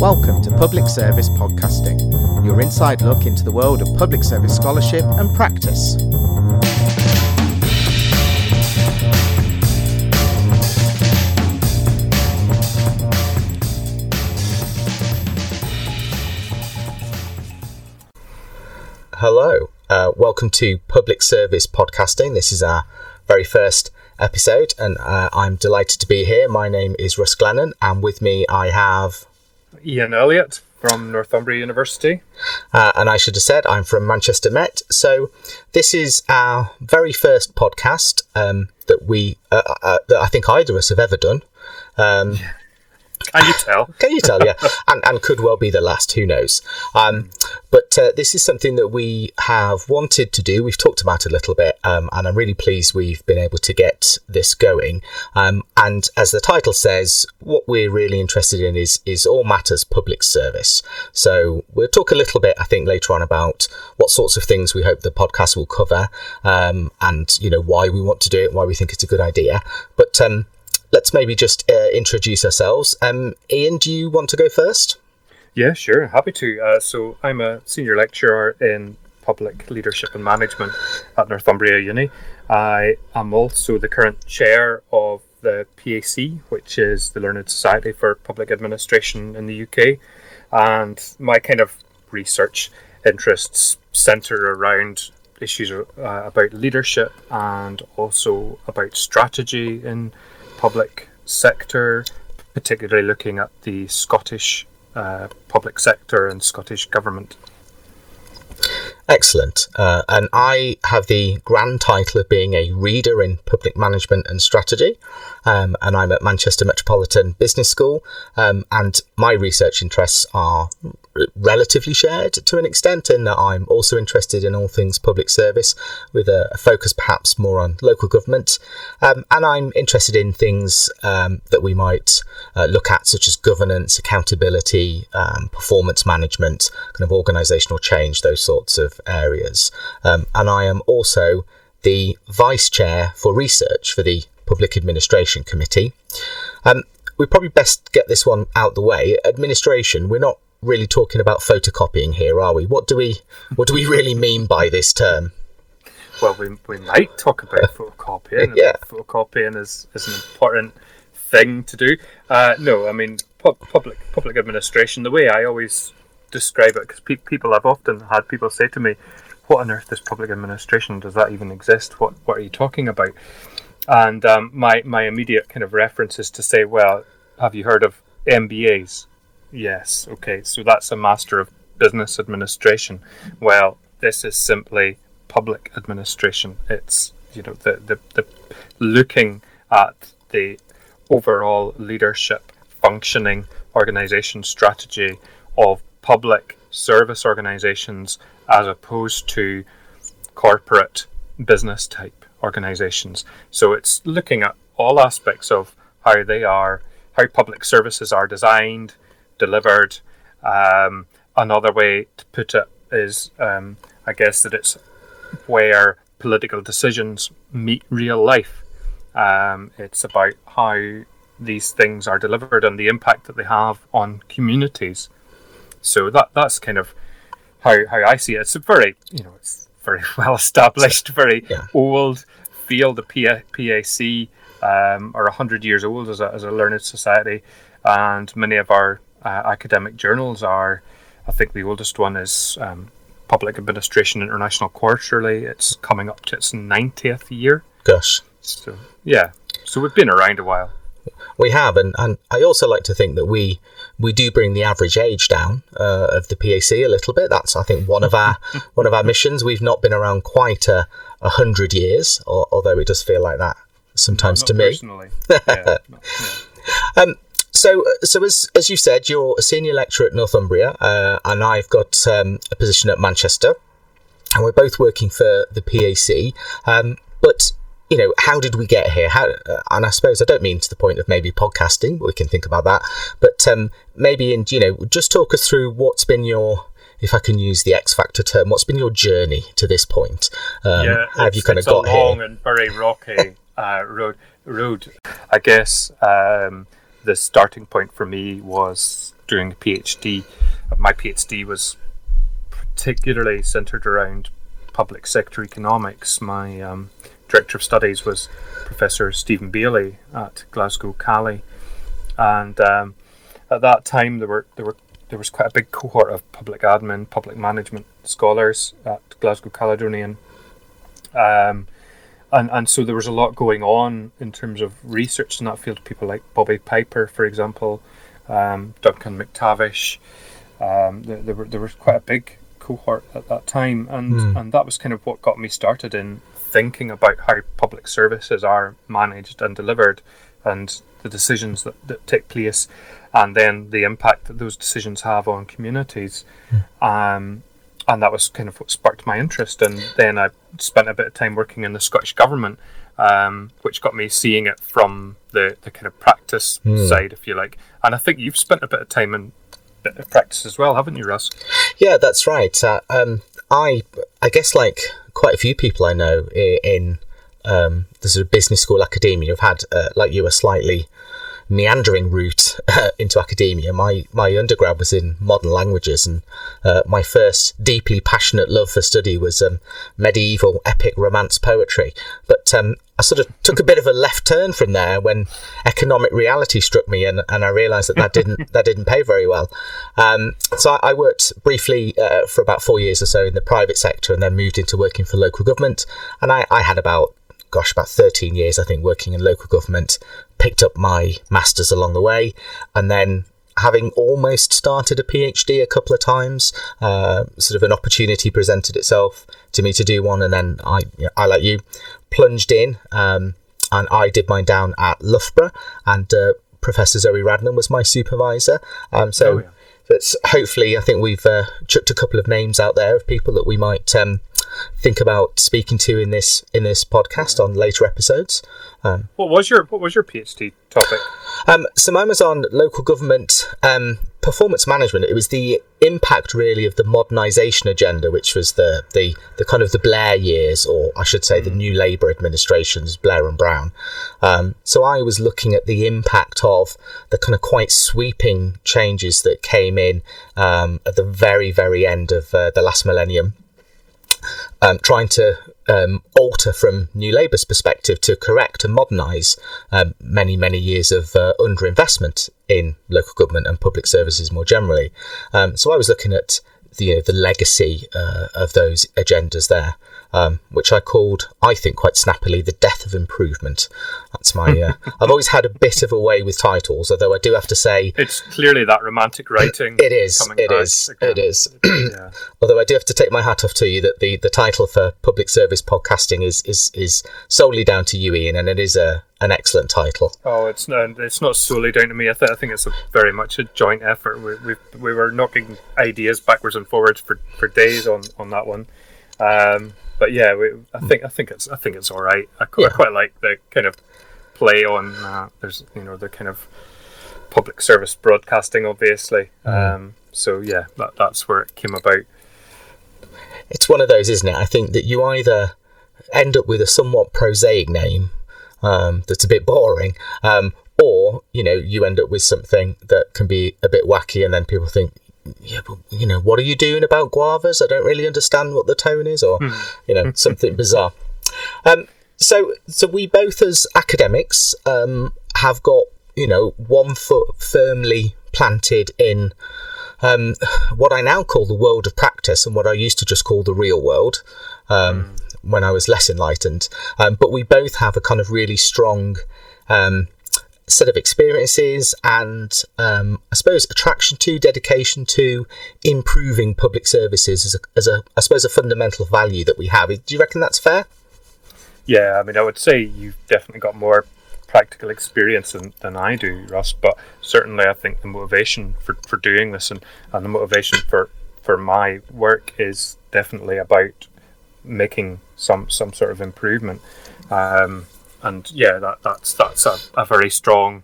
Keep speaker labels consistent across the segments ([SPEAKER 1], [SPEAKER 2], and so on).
[SPEAKER 1] Welcome to Public Service Podcasting, your inside look into the world of public service scholarship and practice.
[SPEAKER 2] Hello, uh, welcome to Public Service Podcasting. This is our very first episode, and uh, I'm delighted to be here. My name is Russ Glennon, and with me I have
[SPEAKER 3] Ian Elliott from Northumbria University.
[SPEAKER 2] Uh, and I should have said I'm from Manchester Met. So this is our very first podcast um, that we uh, uh, that I think either of us have ever done. Um,
[SPEAKER 3] yeah. Can you tell?
[SPEAKER 2] Can you tell? Yeah, and, and could well be the last. Who knows? Um, but uh, this is something that we have wanted to do. We've talked about it a little bit, um, and I'm really pleased we've been able to get this going. Um, and as the title says, what we're really interested in is is all matters public service. So we'll talk a little bit, I think, later on about what sorts of things we hope the podcast will cover, um, and you know why we want to do it, why we think it's a good idea. But um, let's maybe just uh, introduce ourselves. Um, Ian, do you want to go first?
[SPEAKER 3] Yeah, sure. Happy to. Uh, so, I'm a senior lecturer in public leadership and management at Northumbria Uni. I am also the current chair of the PAC, which is the Learned Society for Public Administration in the UK. And my kind of research interests centre around issues uh, about leadership and also about strategy in public sector, particularly looking at the Scottish uh, public sector and Scottish government.
[SPEAKER 2] Excellent. Uh, and I have the grand title of being a reader in public management and strategy. Um, and I'm at Manchester Metropolitan Business School. Um, and my research interests are relatively shared to an extent in that I'm also interested in all things public service with a, a focus perhaps more on local government. Um, and I'm interested in things um, that we might uh, look at, such as governance, accountability, um, performance management, kind of organisational change, those sorts of areas. Um, and I am also the vice chair for research for the Public Administration Committee. Um, we probably best get this one out the way. Administration, we're not really talking about photocopying here, are we? What do we what do we really mean by this term?
[SPEAKER 3] Well, we, we might talk about photocopying.
[SPEAKER 2] yeah,
[SPEAKER 3] photocopying is, is an important thing to do. Uh, no, I mean pu- public public administration. The way I always describe it, because pe- people have often had people say to me, "What on earth is public administration? Does that even exist? What what are you talking about?" And um, my my immediate kind of reference is to say, "Well, have you heard of MBAs?" Yes. Okay. So that's a Master of Business Administration. Well, this is simply public administration. It's you know the the, the looking at the overall leadership, functioning, organization strategy of public service organizations as opposed to corporate business type organizations. So it's looking at all aspects of how they are, how public services are designed, delivered. Um, another way to put it is, um, I guess, that it's where political decisions meet real life. Um, it's about how these things are delivered and the impact that they have on communities. So that that's kind of how, how I see it. It's a very you know it's very well established, very yeah. old field. The PAC um, are hundred years old as a as a learned society, and many of our uh, academic journals are. I think the oldest one is um, Public Administration International Quarterly. It's coming up to its 90th year.
[SPEAKER 2] Gosh.
[SPEAKER 3] So, yeah. So we've been around a while.
[SPEAKER 2] We have, and, and I also like to think that we we do bring the average age down uh, of the PAC a little bit. That's I think one of our one of our missions. We've not been around quite a, a hundred years, or, although it does feel like that sometimes
[SPEAKER 3] no,
[SPEAKER 2] to
[SPEAKER 3] me. yeah, yeah.
[SPEAKER 2] Um, so, so as as you said, you're a senior lecturer at Northumbria, uh, and I've got um, a position at Manchester, and we're both working for the PAC. Um, but you know, how did we get here? How, uh, and I suppose I don't mean to the point of maybe podcasting, but we can think about that. But um, maybe, and you know, just talk us through what's been your, if I can use the X Factor term, what's been your journey to this point?
[SPEAKER 3] Um, yeah, how have you kind of got a long here? and very rocky uh, road. Road, I guess. Um, the starting point for me was doing a PhD. My PhD was particularly centered around public sector economics. My um, director of studies was Professor Stephen Bailey at Glasgow Caley, and um, at that time there were there were there was quite a big cohort of public admin, public management scholars at Glasgow Caledonian. Um, and, and so there was a lot going on in terms of research in that field. People like Bobby Pyper, for example, um, Duncan McTavish. Um, there, there, were, there was quite a big cohort at that time, and, mm. and that was kind of what got me started in thinking about how public services are managed and delivered, and the decisions that, that take place and then the impact that those decisions have on communities. Mm. Um, and that was kind of what sparked my interest. And then I spent a bit of time working in the Scottish government, um, which got me seeing it from the, the kind of practice mm. side, if you like. And I think you've spent a bit of time in bit of practice as well, haven't you, Russ?
[SPEAKER 2] Yeah, that's right. Uh, um, I I guess like quite a few people I know in um, the sort of business school academia have had, uh, like you, a slightly meandering route uh, into academia. My my undergrad was in modern languages, and uh, my first deeply passionate love for study was um, medieval epic romance poetry. But um, I sort of took a bit of a left turn from there when economic reality struck me, and, and I realised that that didn't that didn't pay very well. Um, so I, I, worked briefly uh, for about four years or so in the private sector, and then moved into working for local government. And I, I had about gosh, about 13 years, I think, working in local government, picked up my master's along the way, and then having almost started a PhD a couple of times, uh, sort of an opportunity presented itself to me to do one, and then I, I like you, plunged in, um, and I did mine down at Loughborough, and uh, Professor Zoe Radnor was my supervisor. Um, so. Oh, yeah. That's hopefully, I think we've uh, chucked a couple of names out there of people that we might um, think about speaking to in this in this podcast on later episodes.
[SPEAKER 3] Um, what was your What was your PhD topic?
[SPEAKER 2] Um, so mine was on local government um, performance management. It was the impact really of the modernisation agenda, which was the, the the kind of the Blair years, or I should say, mm. the New Labour administrations, Blair and Brown. Um, so I was looking at the impact of the kind of quite sweeping changes that came in um, at the very very end of uh, the last millennium um, trying to um, alter from New Labour's perspective to correct and modernise um, many, many years of uh, underinvestment in local government and public services more generally. Um, so I was looking at the, you know, the legacy uh, of those agendas there um, which I called, I think quite snappily, The Death of Improvement. That's my. Uh, I've always had a bit of a way with titles, although I do have to say.
[SPEAKER 3] It's clearly that romantic writing.
[SPEAKER 2] It is. It is. It is. yeah. Although I do have to take my hat off to you that the, the title for public service podcasting is, is, is solely down to you, Ian, and it is a, an excellent title.
[SPEAKER 3] Oh, it's not, it's not solely down to me. I, th- I think it's a very much a joint effort. We, we, we were knocking ideas backwards and forwards for, for days on, on that one. Um, but yeah, we, I think I think it's I think it's all right. I, yeah. I quite like the kind of play on. Uh, there's you know the kind of public service broadcasting, obviously. Mm. Um, so yeah, that, that's where it came about.
[SPEAKER 2] It's one of those, isn't it? I think that you either end up with a somewhat prosaic name um, that's a bit boring, um, or you know you end up with something that can be a bit wacky, and then people think yeah, but you know, what are you doing about guavas? I don't really understand what the tone is, or hmm. you know, something bizarre. Um, so, so we both as academics um, have got you know one foot firmly planted in um, what I now call the world of practice, and what I used to just call the real world um, mm. when I was less enlightened. Um, but we both have a kind of really strong um, set of experiences and um, I suppose attraction to, dedication to improving public services as a, as a, I suppose, a fundamental value that we have. Do you reckon that's fair?
[SPEAKER 3] Yeah, I mean, I would say you've definitely got more practical experience than, than I do, Russ. But certainly, I think the motivation for, for doing this and, and the motivation for, for my work is definitely about making some some sort of improvement. Um, and yeah, that, that's that's a, a very strong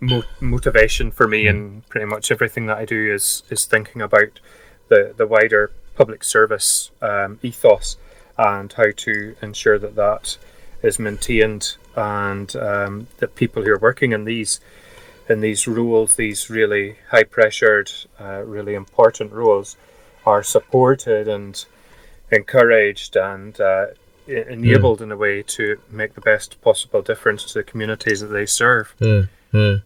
[SPEAKER 3] mo- motivation for me, and pretty much everything that I do is is thinking about the the wider public service um, ethos and how to ensure that that is maintained and um, that people who are working in these in these roles, these really high pressured, uh, really important roles, are supported and encouraged and uh, enabled mm. in a way to make the best possible difference to the communities that they serve.
[SPEAKER 2] Mm. Mm.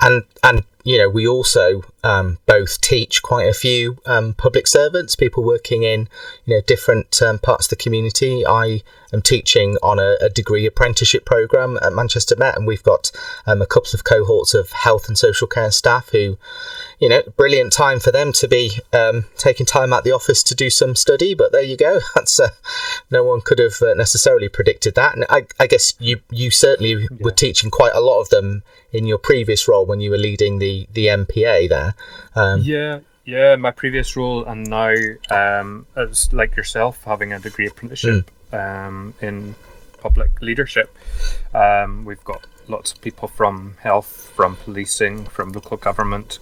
[SPEAKER 2] And and you know, we also um, both teach quite a few um, public servants, people working in you know different um, parts of the community. I am teaching on a, a, degree apprenticeship program at Manchester Met, and we've got um, a couple of cohorts of health and social care staff who, you know, brilliant time for them to be um, taking time at the office to do some study. But there you go. That's uh, no one could have uh, necessarily predicted that, and I, I guess you you certainly yeah. were teaching quite a lot of them in your previous role when you were leading the the MPA there.
[SPEAKER 3] Um, yeah, yeah. My previous role and now, um, as like yourself, having a degree apprenticeship mm. um, in public leadership. Um, we've got lots of people from health, from policing, from local government.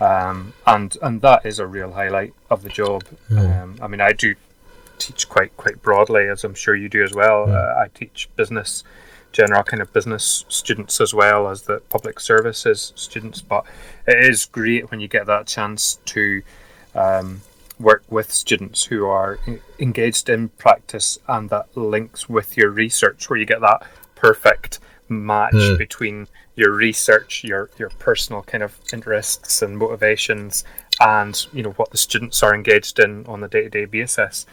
[SPEAKER 3] Um, and and that is a real highlight of the job. Mm. Um, I mean, I do teach quite quite broadly, as I'm sure you do as well. Mm. Uh, I teach business general kind of business students as well as the public services students. But it is great when you get that chance to um, work with students who are engaged in practice and that links with your research, where you get that perfect match mm. between your research, your your personal kind of interests and motivations, and you know what the students are engaged in on a day to day basis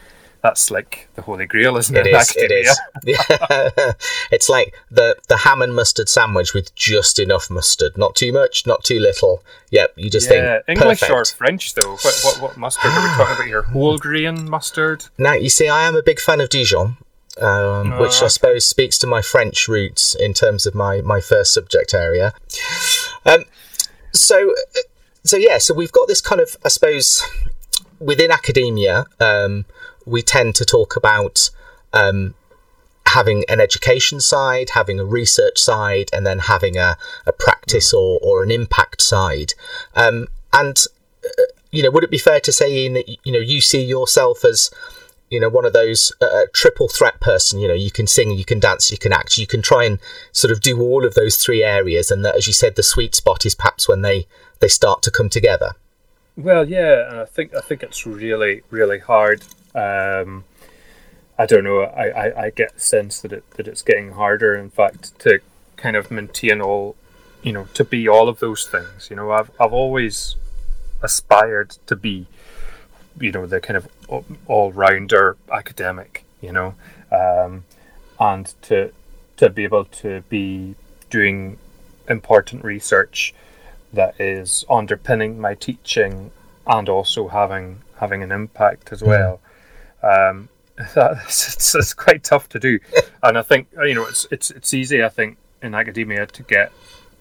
[SPEAKER 3] that's like the holy grail, isn't it? It is. It is.
[SPEAKER 2] Yeah. it's like the the ham and mustard sandwich with just enough mustard, not too much, not too little. Yep, you just yeah.
[SPEAKER 3] think English perfect. or French though. What, what, what mustard are we talking about here? Whole grain mustard.
[SPEAKER 2] Now you see, I am a big fan of Dijon. Um, oh, which I suppose speaks to my French roots in terms of my, my first subject area. Um, so, so yeah, so we've got this kind of, I suppose, within academia, um, we tend to talk about um, having an education side, having a research side, and then having a, a practice mm. or, or an impact side. Um, and uh, you know, would it be fair to say, Ian, that you know you see yourself as you know one of those uh, triple threat person? You know, you can sing, you can dance, you can act, you can try and sort of do all of those three areas, and that, as you said, the sweet spot is perhaps when they they start to come together.
[SPEAKER 3] Well, yeah, and I think I think it's really really hard um, I don't know. I, I, I get the sense that it that it's getting harder. In fact, to kind of maintain all, you know, to be all of those things. You know, I've I've always aspired to be, you know, the kind of all rounder academic. You know, um, and to to be able to be doing important research that is underpinning my teaching and also having having an impact as well um, it's, it's quite tough to do, and I think you know it's it's it's easy. I think in academia to get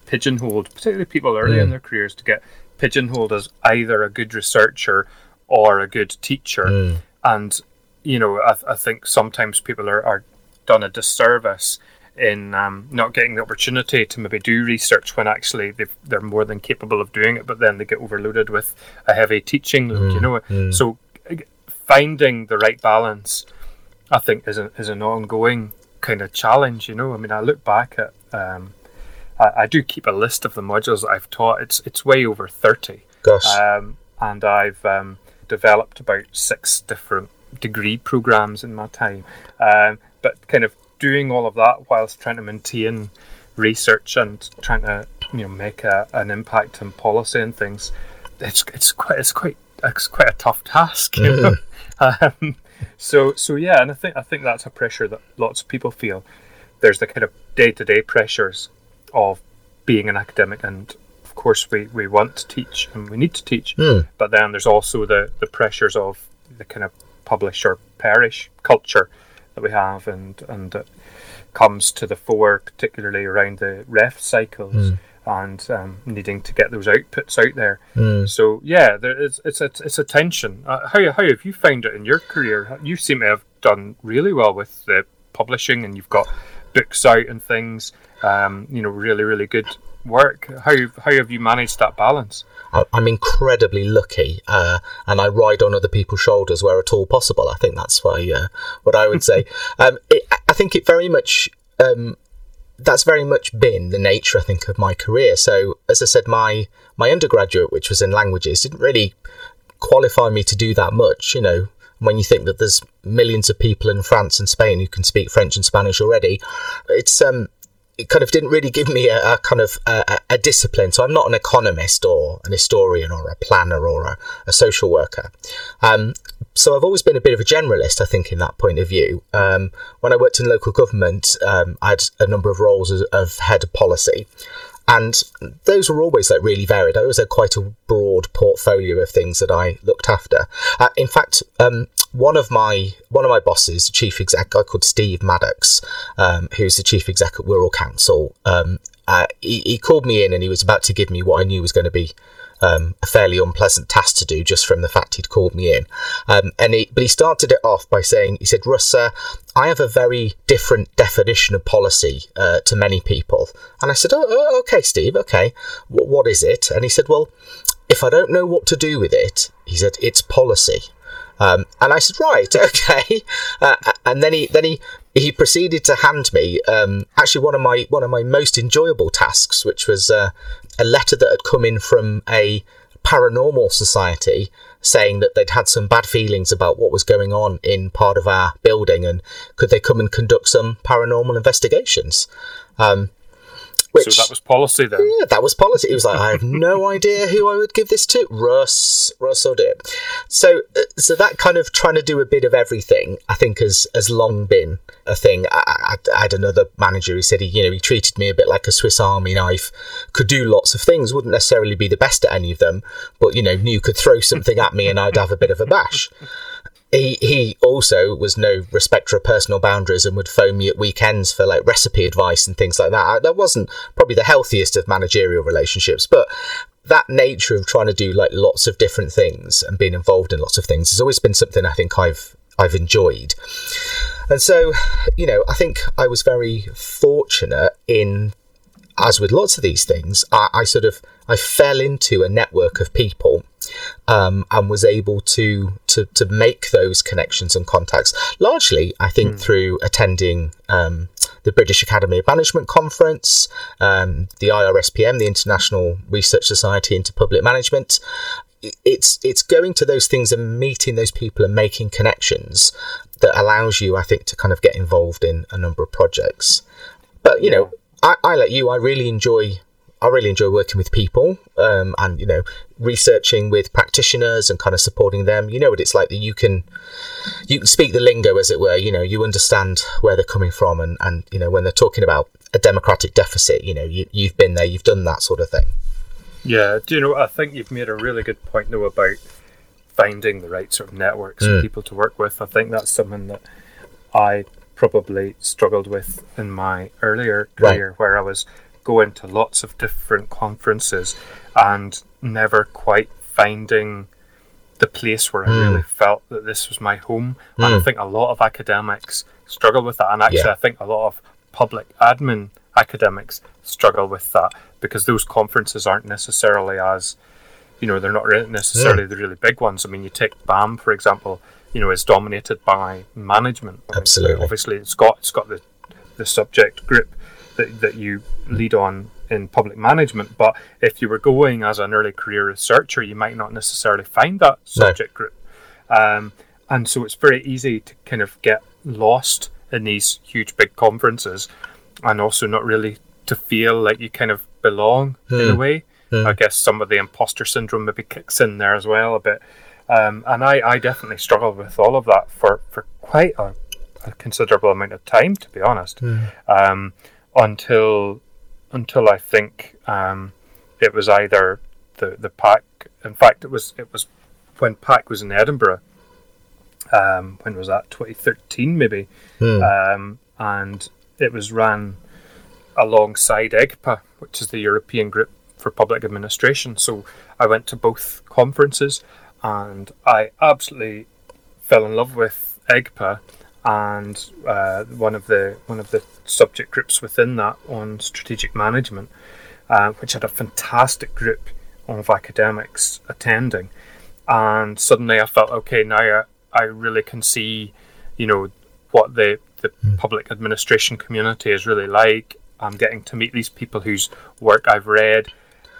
[SPEAKER 3] pigeonholed, particularly people early mm. in their careers, to get pigeonholed as either a good researcher or a good teacher, mm. and you know I, I think sometimes people are, are done a disservice in um, not getting the opportunity to maybe do research when actually they are more than capable of doing it, but then they get overloaded with a heavy teaching load, mm, you know. Mm. So finding the right balance, I think, is, a, is an ongoing kind of challenge. You know, I mean, I look back at, um, I, I, do keep a list of the modules that I've taught. It's it's way over thirty.
[SPEAKER 2] Gosh.
[SPEAKER 3] Um, and I've um, developed about six different degree programs in my time. Um, but kind of doing all of that whilst trying to maintain research and trying to you know make a, an impact on policy and things. It's it's quite it's quite it's quite a tough task. You know? Um, so so yeah, and I think I think that's a pressure that lots of people feel. There's the kind of day to day pressures of being an academic, and of course we, we want to teach and we need to teach. Mm. But then there's also the the pressures of the kind of publish or perish culture that we have, and and that comes to the fore, particularly around the REF cycles. Mm and um, needing to get those outputs out there. Mm. So yeah, there is it's a it's a tension. Uh, how how have you found it in your career? You seem to have done really well with the publishing, and you've got books out and things. Um, you know, really really good work. How how have you managed that balance?
[SPEAKER 2] I'm incredibly lucky, uh, and I ride on other people's shoulders where at all possible. I think that's why uh, what I would say. um, it, I think it very much um, that's very much been the nature, I think, of my career. So, as I said, my my undergraduate, which was in languages, didn't really qualify me to do that much. You know, when you think that there's millions of people in France and Spain who can speak French and Spanish already, it's um, it kind of didn't really give me a, a kind of a, a, discipline. So I'm not an economist or an historian or a planner or a, a social worker. Um, so I've always been a bit of a generalist, I think, in that point of view. Um, when I worked in local government, um, I had a number of roles as, of head of policy and those were always like really varied. I always had quite a broad portfolio of things that I looked after. Uh, in fact, um, one of my one of my bosses, chief exec, guy called Steve Maddox, um, who's the chief exec at Wirral Council, um, uh, he, he, called me in and he was about to give me what I knew was going to be um, a fairly unpleasant task to do just from the fact he'd called me in. Um, and he, but he started it off by saying, he said, Russ, I have a very different definition of policy uh, to many people. And I said, oh, oh okay, Steve, okay. W- what is it? And he said, well, if I don't know what to do with it, he said, it's policy. Um, and I said, right, okay. Uh, and then he then he he proceeded to hand me um, actually one of my one of my most enjoyable tasks, which was uh, a letter that had come in from a paranormal society saying that they'd had some bad feelings about what was going on in part of our building and could they come and conduct some paranormal investigations. Um,
[SPEAKER 3] which, so that was policy then.
[SPEAKER 2] Yeah, that was policy. It was like I have no idea who I would give this to. Russ, Russ it. So, uh, so that kind of trying to do a bit of everything, I think, has has long been a thing. I, I, I, had another manager who said he, you know, he treated me a bit like a Swiss Army knife. Could do lots of things, wouldn't necessarily be the best at any of them, but you know, knew could throw something at me and I'd have a bit of a bash he he also was no respecter of personal boundaries and would phone me at weekends for like recipe advice and things like that. That wasn't probably the healthiest of managerial relationships, but that nature of trying to do like lots of different things and being involved in lots of things has always been something I think I've I've enjoyed. And so, you know, I think I was very fortunate in as with lots of these things, I, I sort of I fell into a network of people um, and was able to, to to make those connections and contacts. Largely, I think mm. through attending um, the British Academy of Management conference, um, the IRSPM, the International Research Society into Public Management. It's it's going to those things and meeting those people and making connections that allows you, I think, to kind of get involved in a number of projects. But you yeah. know, I, I like you. I really enjoy I really enjoy working with people um, and you know researching with practitioners and kind of supporting them. You know what it's like that you can you can speak the lingo as it were. You know you understand where they're coming from and and you know when they're talking about a democratic deficit. You know you you've been there, you've done that sort of thing.
[SPEAKER 3] Yeah, do you know? I think you've made a really good point though about finding the right sort of networks mm. of people to work with. I think that's something that I probably struggled with in my earlier career, right. where I was going to lots of different conferences and never quite finding the place where mm. I really felt that this was my home. Mm. And I hmm. think a lot of academics struggle with that. And actually, yeah. I think a lot of public admin academics struggle with that because those conferences aren't necessarily as, you know, they're not necessarily mm. the really big ones. I mean, you take BAM, for example, you know, is dominated by management.
[SPEAKER 2] Absolutely.
[SPEAKER 3] obviously, it's got it's got the the subject group that that you lead on in public management. But if you were going as an early career researcher, you might not necessarily find that subject no. group. Um, and so it's very easy to kind of get lost in these huge big conferences and also not really to feel like you kind of belong in a hmm. way. Hmm. I guess some of the imposter syndrome maybe kicks in there as well a bit. Um, and I, I definitely struggled with all of that for, for quite a, a considerable amount of time, to be honest, mm. um, until until I think um, it was either the the PAC. In fact, it was it was when PAC was in Edinburgh. Um, when was that? 2013, maybe. Mm. and it was ran alongside EGPA, which is the European Group for Public Administration. So I went to both conferences and I absolutely fell in love with EGPA and uh, one of the one of the subject groups within that on strategic management, uh, which had a fantastic group of academics attending, and suddenly I felt okay now I, I really can see, you know, what the the mm. public administration community is really like. I'm getting to meet these people whose work I've read,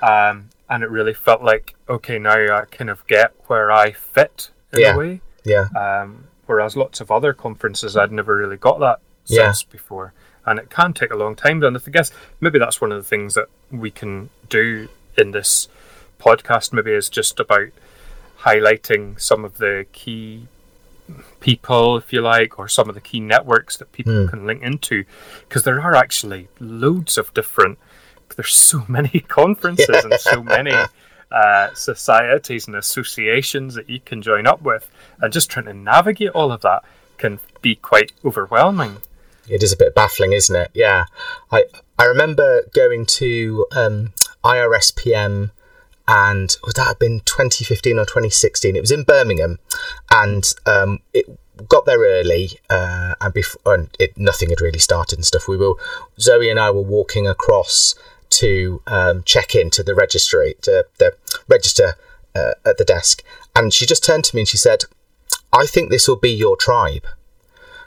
[SPEAKER 3] um, and it really felt like okay, now I kind of get where I fit in
[SPEAKER 2] Yeah.
[SPEAKER 3] a way.
[SPEAKER 2] Yeah.
[SPEAKER 3] Um, whereas lots of other conferences, I'd never really got that
[SPEAKER 2] Yeah.
[SPEAKER 3] sense before, and it can take a long time. And I guess maybe that's one of the things that we can do in this podcast. Maybe is just about highlighting some of the key people, if you like, or some of the key networks that people
[SPEAKER 2] Hmm.
[SPEAKER 3] can link into, because there are actually loads of different. There's so many conferences and so many uh, societies and associations that you can join up with, and just trying to navigate all of that can be quite overwhelming.
[SPEAKER 2] It is a bit baffling, isn't it? Yeah, I I remember going to um, IRSPM, and would that have been 2015 or 2016? It was in Birmingham, and um, it got there early, uh, and before and it, nothing had really started and stuff. We were Zoe and I were walking across to um, check in to the registry, to the register uh, at the desk, and she just turned to me and she said, "I think this will be your tribe."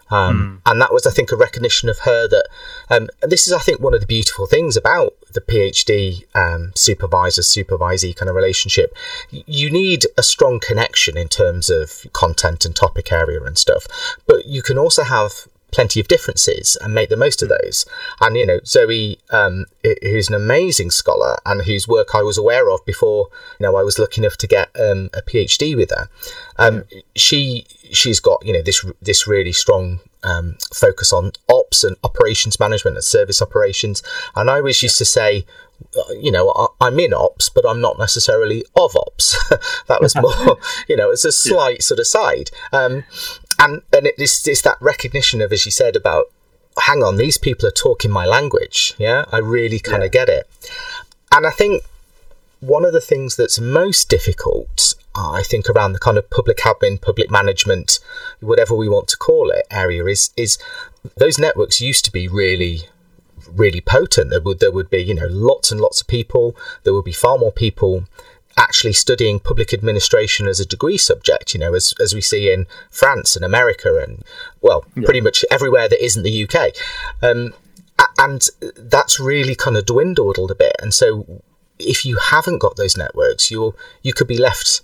[SPEAKER 2] Um, And that was, I think, a recognition of her that, um, and this is, I think, one of the beautiful things about the PhD um, supervisor supervisee kind of relationship. You need a strong connection in terms of content and topic area and stuff, but you can also have plenty of differences and make the most of those. And you know, Zoe, um, who's an amazing scholar and whose work I was aware of before, you know, I was lucky enough to get um, a PhD with her. Um, She she's got you know this this really strong um, focus on ops and operations management and service operations. And I always used to say. You know, I- I'm in ops, but I'm not necessarily of ops. that was more, you know, it's a slight sort of side. Um, and and it's, it's that recognition of, as you said, about hang on, these people are talking my language. Yeah, I really kind of get it. And I think one of the things that's most difficult, uh, I think, around the kind of public admin, public management, whatever we want to call it, area is is those networks used to be really really potent. There would there would be you know lots and lots of people. There would be far more people actually studying public administration as a degree subject. You know, as as we see in France and America and well, pretty much everywhere that isn't the UK. Um, and that's really kind of dwindled a little bit. And so, if you haven't got those networks, you you could be left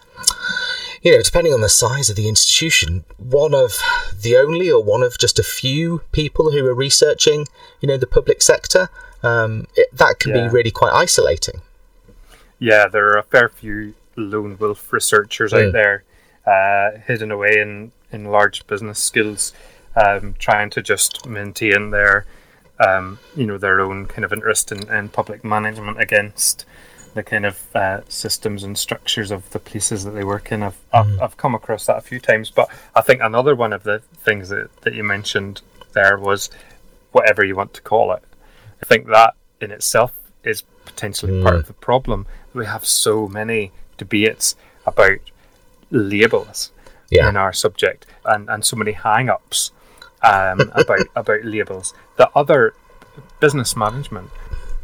[SPEAKER 2] you know, depending on the size of the institution, one of the only or one of just a few people who are researching, you know, the public sector, um, it, that can
[SPEAKER 3] Yeah.
[SPEAKER 2] be really quite isolating.
[SPEAKER 3] Yeah, there are a fair few lone wolf researchers
[SPEAKER 2] Mm.
[SPEAKER 3] out there, uh, hidden away in, in large business schools, um, trying to just maintain their, um, you know, their own kind of interest in, in public management against the kind of uh, systems and structures of the places that they work in. I've, I've, I've come across that a few times, but I think another one of the things that, that you mentioned there was whatever you want to call it. I think that in itself is potentially part of the problem. We have so many debates about labels
[SPEAKER 2] Yeah.
[SPEAKER 3] in our subject and, and so many hang ups um, about about labels The other business management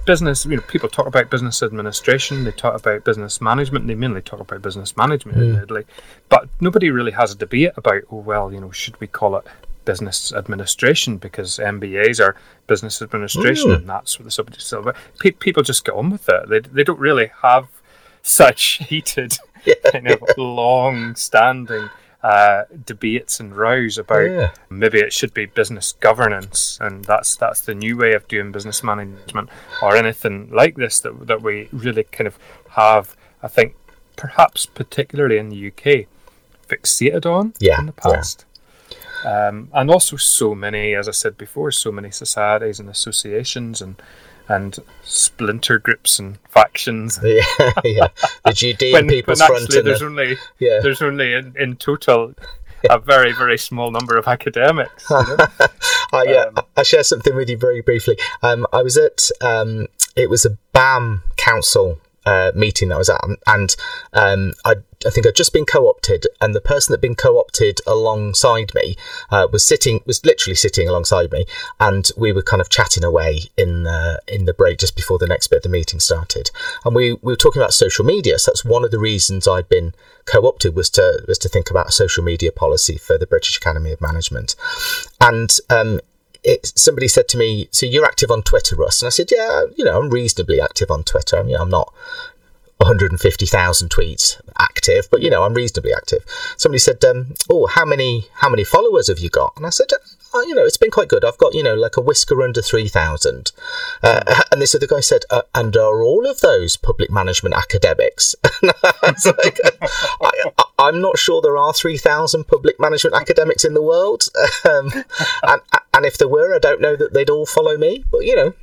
[SPEAKER 3] business you know people talk about business administration they talk about business management they mainly talk about business management admittedly but nobody really has a debate about oh well you know should we call it business administration because MBAs are business administration
[SPEAKER 2] Mm.
[SPEAKER 3] and that's what the subject is about pe- people just get on with it they, they don't really have such heated kind of long standing uh, debates and rows about
[SPEAKER 2] Yeah.
[SPEAKER 3] maybe it should be business governance and that's that's the new way of doing business management or anything like this that, that we really kind of have I think perhaps particularly in the UK fixated on
[SPEAKER 2] Yeah,
[SPEAKER 3] in the
[SPEAKER 2] yeah.
[SPEAKER 3] past um, and also so many as I said before so many societies and associations and and splinter groups and factions
[SPEAKER 2] Yeah, yeah. The Judean
[SPEAKER 3] when,
[SPEAKER 2] People's
[SPEAKER 3] when
[SPEAKER 2] Front
[SPEAKER 3] actually there's
[SPEAKER 2] the,
[SPEAKER 3] only
[SPEAKER 2] yeah.
[SPEAKER 3] there's only in, in total a very very small number of academics. You know?
[SPEAKER 2] I, yeah,
[SPEAKER 3] Um,
[SPEAKER 2] I'll share something with you very briefly. Um, I was at um, it was a BAM council uh, meeting that I was at, and um, I, I think I'd just been co-opted, and the person that'd been co-opted alongside me uh, was sitting was literally sitting alongside me, and we were kind of chatting away in uh, in the break just before the next bit of the meeting started, and we, we were talking about social media. So that's one of the reasons I'd been co-opted was to was to think about a social media policy for the British Academy of Management, and um, it, somebody said to me, "So you're active on Twitter, Russ?" And I said, "Yeah, you know, I'm reasonably active on Twitter. I mean, I'm not 150,000 tweets active, but you know, I'm reasonably active." Somebody said, um, "Oh, how many how many followers have you got?" And I said, oh, "You know, it's been quite good. I've got you know like a whisker under 3,000." Uh, and this other guy said, uh, "And are all of those public management academics?" like, I, am not sure there are 3,000 public management academics in the world. Um, and, and if there were, I don't know that they'd all follow me. But you know,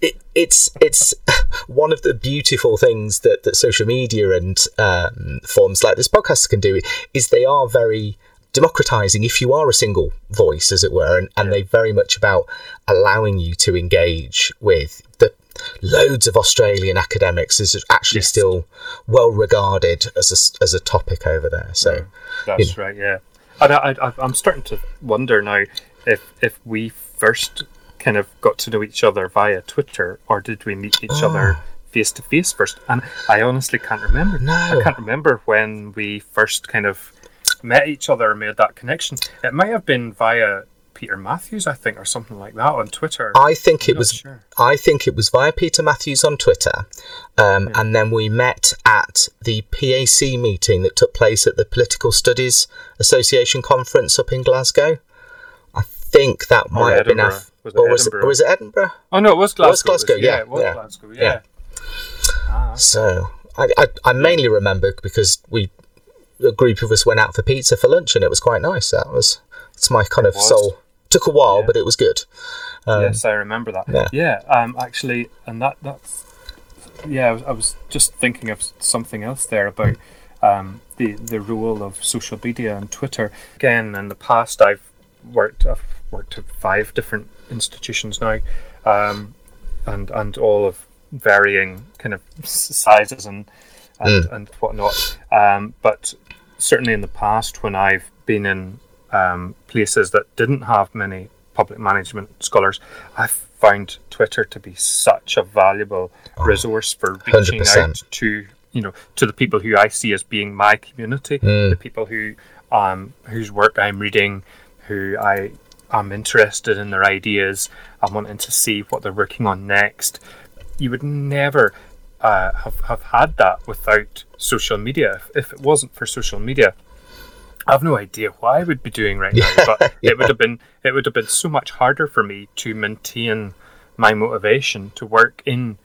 [SPEAKER 2] it, it's it's one of the beautiful things that, that social media and um, forms like this podcast can do is they are very democratizing if you are a single voice as it were and, and yeah. they're very much about allowing you to engage with the loads of australian academics is actually yes. still well regarded as a, as a topic over there so
[SPEAKER 3] that's you know. right yeah and I, I, i'm starting to wonder now if if we first kind of got to know each other via Twitter, or did we meet each oh. other face to face first? And I honestly can't remember.
[SPEAKER 2] No.
[SPEAKER 3] I can't remember when we first kind of met each other and made that connection. It might have been via Peter Matthews, I think, or something like that on Twitter.
[SPEAKER 2] I think I'm it was. Sure. I think it was via Peter Matthews on Twitter, um, yeah. and then we met at the PAC meeting that took place at the Political Studies Association conference up in Glasgow I think that might have been af- was or, was it, or was it Edinburgh?
[SPEAKER 3] Oh no, it was Glasgow.
[SPEAKER 2] Oh, it was Glasgow, yeah,
[SPEAKER 3] yeah, it was
[SPEAKER 2] yeah.
[SPEAKER 3] Glasgow, yeah. yeah.
[SPEAKER 2] Ah. So I, I, I mainly remember because we a group of us went out for pizza for lunch and it was quite nice. That was it's my kind of soul. Took a while, yeah. but it was good.
[SPEAKER 3] Um, yes, I remember that. Yeah, yeah um, actually, and that that's yeah. I was, I was, just thinking of something else there about um, the the role of social media and Twitter. Again, in the past, I've worked. I've worked at five different institutions now, um, and and all of varying kind of sizes and and, mm. and whatnot. Um, but certainly in the past, when I've been in um, places that didn't have many public management scholars, I've found Twitter to be such a valuable resource for reaching 100%. out to you know to the people who I see as being my community, mm. the people who um, whose work I'm reading, who I am interested in their ideas. I'm wanting to see what they're working on next. You would never uh, have, have had that without social media. If, it wasn't for social media, I have no idea what I would be doing right now. But yeah. it would have been it would have been so much harder for me to maintain my motivation to work in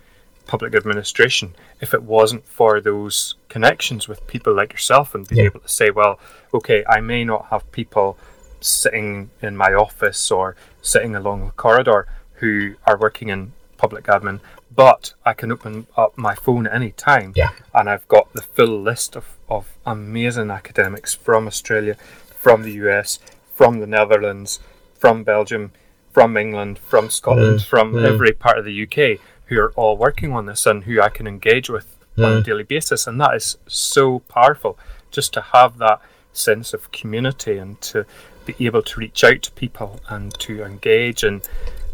[SPEAKER 3] public administration if it wasn't for those connections with people like yourself and being yeah. able to say, well, okay, I may not have people sitting in my office or sitting along the corridor who are working in public admin, but I can open up my phone at any time.
[SPEAKER 2] Yeah.
[SPEAKER 3] And I've got the full list of, of amazing academics from Australia, from the US, from the Netherlands, from Belgium, from England, from Scotland, mm. from mm. every part of the UK who are all working on this and who I can engage with mm. on a daily basis. And that is so powerful just to have that sense of community and to be able to reach out to people and to engage and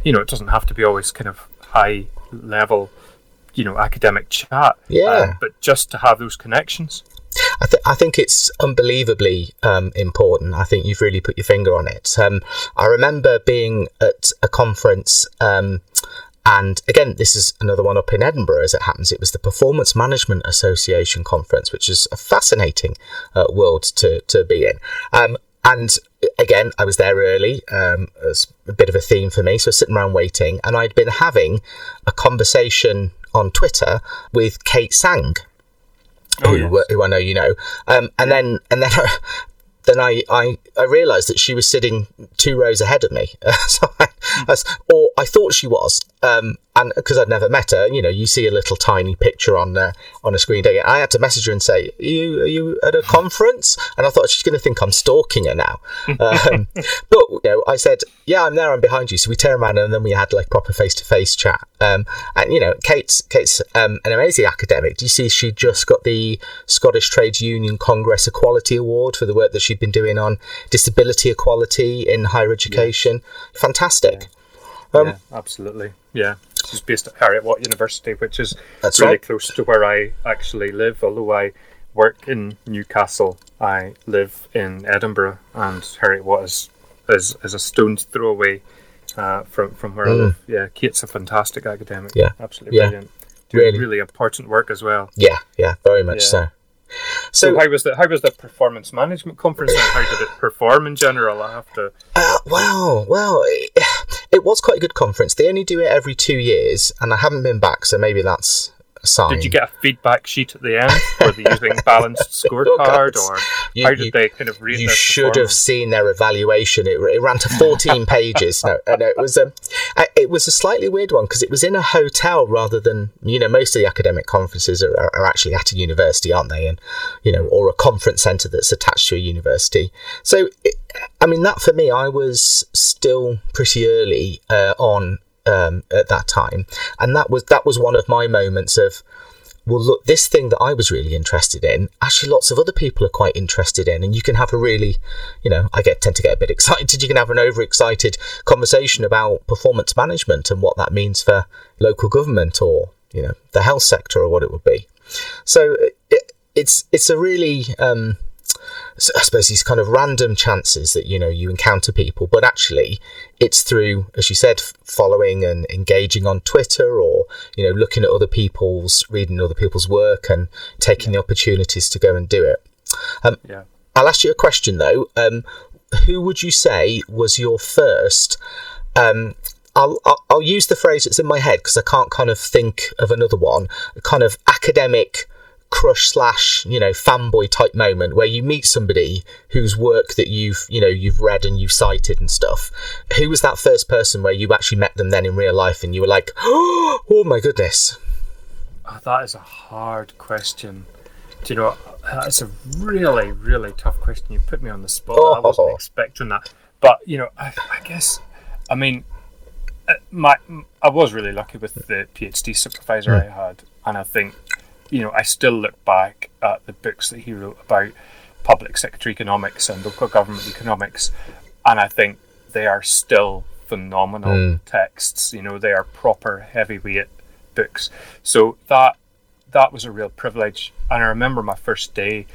[SPEAKER 3] you know it doesn't have to be always kind of high level you know academic chat
[SPEAKER 2] yeah uh,
[SPEAKER 3] but just to have those connections
[SPEAKER 2] I, th- I think it's unbelievably um, important. I think you've really put your finger on it. Um, I remember being at a conference, um, and again, this is another one up in Edinburgh as it happens. It was the Performance Management Association conference, which is a fascinating uh, world to, to be in. Um, and again, I was there early um, as a bit of a theme for me. So sitting around waiting, and I'd been having a conversation on Twitter with Kate Sang, oh, who, yes. who I know you know. Um, and then and then then I, I, I realised that she was sitting two rows ahead of me. so I, I, or I thought she was, um, and because I'd never met her, you know, you see a little tiny picture on uh, on a screen. I had to message her and say, "Are you are you at a conference?" And I thought she's going to think I'm stalking her now. Um, but you know, I said, "Yeah, I'm there. I'm behind you." So we turned around and then we had like proper face to face chat. Um, and you know, Kate's Kate's um, an amazing academic. Do you see? She just got the Scottish Trades Union Congress Equality Award for the work that she'd been doing on disability equality in higher education. Fantastic.
[SPEAKER 3] Yeah. Um, yeah, absolutely. Yeah, she's based at Heriot Watt University, which is really right. close to where I actually live. Although I work in Newcastle, I live in Edinburgh, and Heriot Watt is, is, is a stone's throw away uh, from from where I live. Yeah, Kate's a fantastic academic.
[SPEAKER 2] Mm. Yeah.
[SPEAKER 3] absolutely
[SPEAKER 2] Yeah.
[SPEAKER 3] brilliant. Doing
[SPEAKER 2] Really.
[SPEAKER 3] really. important work as well.
[SPEAKER 2] Yeah, yeah, very much
[SPEAKER 3] Yeah.
[SPEAKER 2] so.
[SPEAKER 3] So,
[SPEAKER 2] So,
[SPEAKER 3] how was the how was the performance management conference and how did it perform in general? I have to.
[SPEAKER 2] uh, well, well, it, was quite a good conference. They only do it every two years, and I haven't been back, so maybe that's sign.
[SPEAKER 3] Did you get a feedback sheet at the end? Were they using balanced
[SPEAKER 2] Oh,
[SPEAKER 3] scorecard,
[SPEAKER 2] God.
[SPEAKER 3] or
[SPEAKER 2] You-
[SPEAKER 3] how did
[SPEAKER 2] you-
[SPEAKER 3] they kind of rate
[SPEAKER 2] you should have seen their evaluation. It, it ran to 14 pages. No, uh, no, it was um, uh, it was a slightly weird one because it was in a hotel rather than you know most of the academic conferences are, are, are actually at a university, aren't they? And you know, or a conference centre that's attached to a university. So, it, I mean, that for me, I was still pretty early uh, on um, at that time, and that was that was one of my moments of well, look, this thing that I was really interested in, actually, lots of other people are quite interested in, and you can have a really, you know, I get tend to get a bit excited. You can have an overexcited conversation about performance management and what that means for local government or you know the health sector or what it would be. So it, it's it's a really um, I suppose these kind of random chances that you know you encounter people, but actually it's through, as you said, following and engaging on Twitter or you know looking at other people's, reading other people's work and taking the opportunities to go and do it. Um,
[SPEAKER 3] Yeah.
[SPEAKER 2] I'll ask you a question though. Um, who would you say was your first? Um, I'll, I'll I'll use the phrase that's in my head because I can't kind of think of another one. A kind of academic crush slash you know fanboy type moment where you meet somebody whose work that you've you know you've read and you've cited and stuff. Who was that first person where you actually met them then in real life and you were like, oh my goodness.
[SPEAKER 3] Oh, that is a hard question. Do you know? It's a really, really tough question. You put me on the spot. I wasn't
[SPEAKER 2] Oh.
[SPEAKER 3] expecting that. But you know, I, I guess, I mean, uh, my I was really lucky with the PhD supervisor I had, and I think, you know, I still look back at the books that he wrote about public sector economics and local government economics, and I think they are still phenomenal hmm. texts. You know, they are proper heavyweight books. So that that was a real privilege. And I remember my first day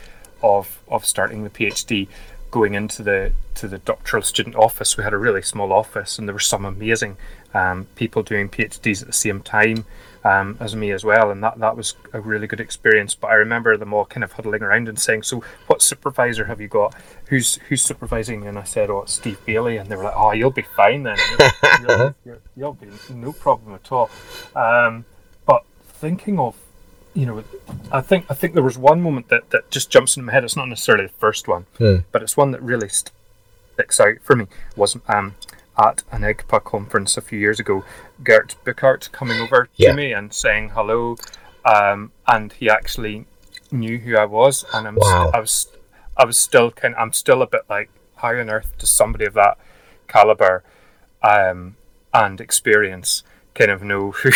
[SPEAKER 3] of of starting the PhD, going into the to the doctoral student office. We had a really small office, and there were some amazing um, people doing PhDs at the same time um, as me as well, and that that was a really good experience. But I remember them all kind of huddling around and saying, "So, what supervisor have you got? Who's who's supervising?" And I said, "Oh, it's Steve Bailey," and they were like, "Oh, you'll be fine then. You'll, you'll, you'll, you'll be no problem at all." Um, but thinking of you know, I think I think there was one moment that, that just jumps in my head. It's not necessarily the first one, but it's one that really sticks out for me. Was um, at an EGPA conference a few years ago, Geert Bouckaert coming over
[SPEAKER 2] Yeah.
[SPEAKER 3] to me and saying hello, um, and he actually knew who I was, and I'm st- I was I was still kind. I'm still a bit like, how on earth does somebody of that caliber um, and experience kind of know who,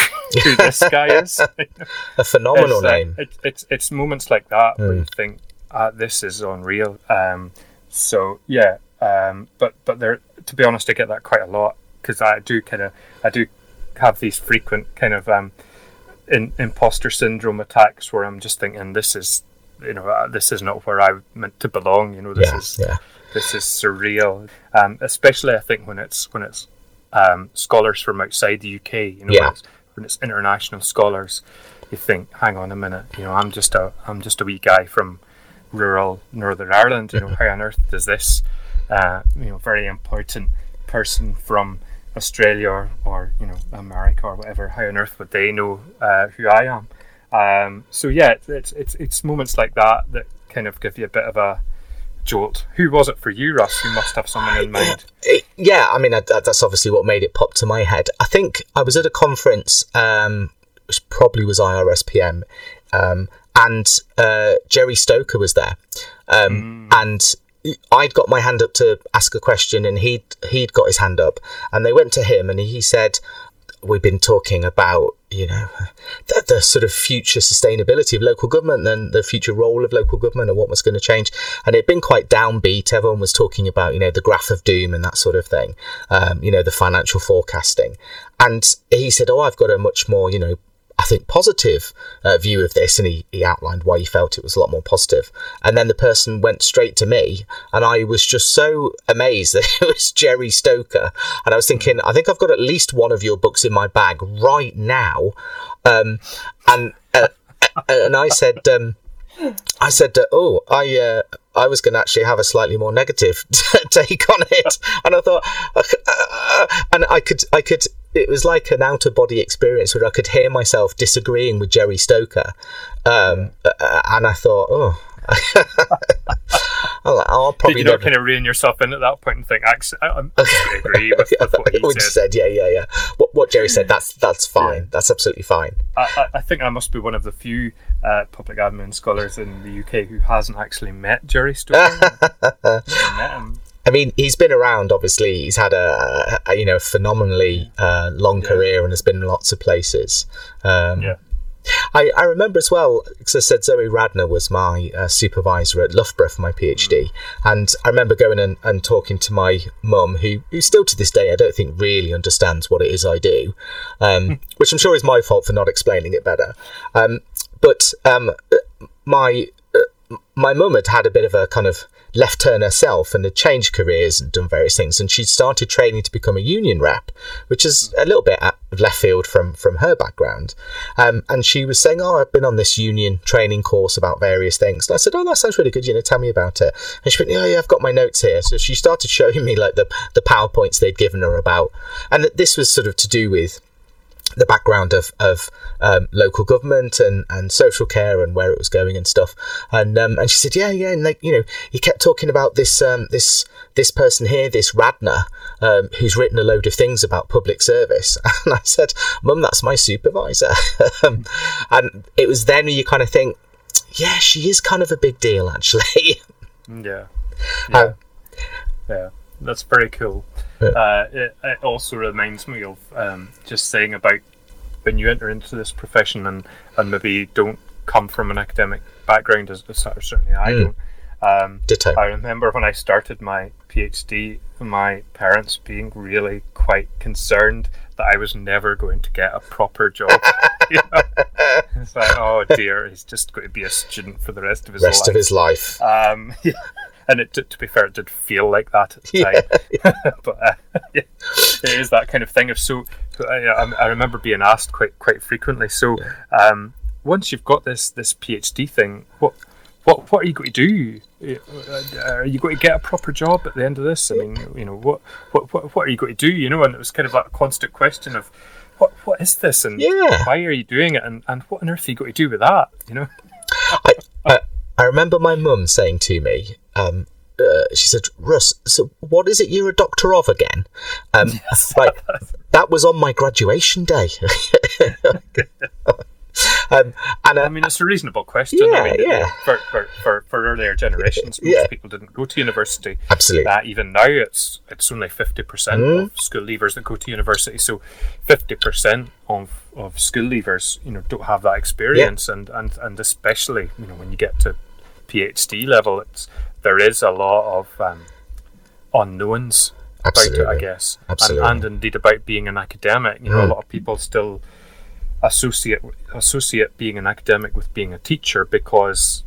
[SPEAKER 3] who this guy is?
[SPEAKER 2] A phenomenal
[SPEAKER 3] it's, uh,
[SPEAKER 2] name.
[SPEAKER 3] it, it's it's moments like that where you think, ah, this is unreal. Um, so yeah, um, but but there, to be honest, I get that quite a lot because I do kind of I do have these frequent kind of um, in, imposter syndrome attacks where I'm just thinking, this is you know uh, this is not where I meant to belong. You know, this
[SPEAKER 2] Yeah,
[SPEAKER 3] is
[SPEAKER 2] yeah.
[SPEAKER 3] this is surreal. Um, especially I think when it's when it's um, scholars from outside the UK. You know,
[SPEAKER 2] Yeah.
[SPEAKER 3] when, it's, when it's international scholars, you think, hang on a minute, you know, I'm just a I'm just a wee guy from rural Northern Ireland. You know, how on earth does this, uh, you know, very important person from Australia or, or you know America or whatever, how on earth would they know uh, who I am? Um, so yeah, it's, it's it's it's moments like that that kind of give you a bit of a jolt. Who was it for you, Russ? You must have someone in mind.
[SPEAKER 2] Yeah, I mean, that's obviously what made it pop to my head. I think I was at a conference, um, which probably was IRSPM, um, and uh, Gerry Stoker was there, um, and I'd got my hand up to ask a question, and he'd he'd got his hand up, and they went to him, and he said, "We've been talking about." You know, the, the sort of future sustainability of local government and the future role of local government and what was going to change. And it'd been quite downbeat. Everyone was talking about, you know, the graph of doom and that sort of thing, um, you know, the financial forecasting. And he said, Oh, I've got a much more, you know, I think, positive uh, view of this, and he, he outlined why he felt it was a lot more positive. And then the person went straight to me, and I was just so amazed that it was Gerry Stoker. And I was thinking, I think I've got at least one of your books in my bag right now. Um, and uh, and I said, um, I said, uh, oh, I uh, I was going to actually have a slightly more negative take on it, and I thought, uh, and I could, I could. It was like an out of body experience where I could hear myself disagreeing with Gerry Stoker, um, uh, and I thought, oh. I'll, I'll probably
[SPEAKER 3] Did you not kind of rein yourself in at that point and think, actually, I, agree with, with what he
[SPEAKER 2] What
[SPEAKER 3] said.
[SPEAKER 2] said, yeah, yeah, yeah. What, what Gerry said, that's that's fine.
[SPEAKER 3] Yeah.
[SPEAKER 2] That's absolutely fine.
[SPEAKER 3] I, I- I think I must be one of the few uh, public admin scholars in the UK who hasn't actually met Gerry Stoker. Met him.
[SPEAKER 2] I mean, he's been around. Obviously, he's had a, a you know phenomenally uh, long
[SPEAKER 3] Yeah.
[SPEAKER 2] career and has been in lots of places. Um,
[SPEAKER 3] Yeah.
[SPEAKER 2] I, I remember as well, because I said Zoe Radnor was my uh, supervisor at Loughborough for my PhD, and I remember going and, and talking to my mum, who, who still to this day I don't think really understands what it is I do, um, which I'm sure is my fault for not explaining it better. Um, but um, my uh, my mum had had a bit of a kind of left turn herself and had changed careers and done various things. And she'd started training to become a union rep which is a little bit left field from from her background. Um, and she was saying oh i've been on this union training course about various things. And i said oh that sounds really good. You know tell me about it. And she went Oh, yeah i've got my notes here. So she started showing me like the the powerpoints they'd given her about. And that this was sort of to do with the background of, of um, local government and, and social care and where it was going and stuff. And um, and she said, yeah, yeah, and like you know, he kept talking about this um, this this person here, this Radnor, um, who's written a load of things about public service. And I said, Mum, that's my supervisor. Um, and it was then you kind of think, yeah, she is kind of a big deal actually.
[SPEAKER 3] Yeah.
[SPEAKER 2] Uh,
[SPEAKER 3] Yeah, that's very cool.
[SPEAKER 2] Yeah.
[SPEAKER 3] Uh, it, it also reminds me of um, just saying about when you enter into this profession and, and maybe don't come from an academic background, as, as certainly I
[SPEAKER 2] Mm.
[SPEAKER 3] don't. Um, I remember when I started my PhD, my parents being really quite concerned that I was never going to get a proper job. You know? It's like, oh dear, he's just going to be a student for the rest of his
[SPEAKER 2] Rest
[SPEAKER 3] life.
[SPEAKER 2] of his life.
[SPEAKER 3] Um, yeah. And it, to be fair, it did feel like that at the
[SPEAKER 2] Yeah.
[SPEAKER 3] time. but uh, yeah, it is that kind of thing. Of so, so I, I remember being asked quite quite frequently. So, um, once you've got this this PhD thing, what what what are you going to do? Uh, Are you going to get a proper job at the end of this? I mean, you know, what what what, what are you going to do? You know, and it was kind of like a constant question of. What, what is this and
[SPEAKER 2] Yeah.
[SPEAKER 3] why are you doing it and, and what on earth are you going to do with that you know
[SPEAKER 2] I, I, I remember my mum saying to me, um, uh, she said, Russ, so what is it you're a doctor of again? Um, like, that was on my graduation day. um, and
[SPEAKER 3] I
[SPEAKER 2] uh,
[SPEAKER 3] mean, it's a reasonable question.
[SPEAKER 2] Yeah,
[SPEAKER 3] I mean,
[SPEAKER 2] yeah.
[SPEAKER 3] For, for, for, for earlier generations, most
[SPEAKER 2] Yeah.
[SPEAKER 3] people didn't go to university.
[SPEAKER 2] absolutely.
[SPEAKER 3] Uh, even now, it's it's only fifty percent
[SPEAKER 2] Mm.
[SPEAKER 3] of school leavers that go to university. So, fifty percent of, of school leavers, you know, don't have that experience, and, and and especially, you know, when you get to PhD level, it's there is a lot of um, unknowns about it, I guess,
[SPEAKER 2] Absolutely.
[SPEAKER 3] and, and indeed about being an academic. You know, a
[SPEAKER 2] Mm.
[SPEAKER 3] lot of people still associate associate being an academic with being a teacher because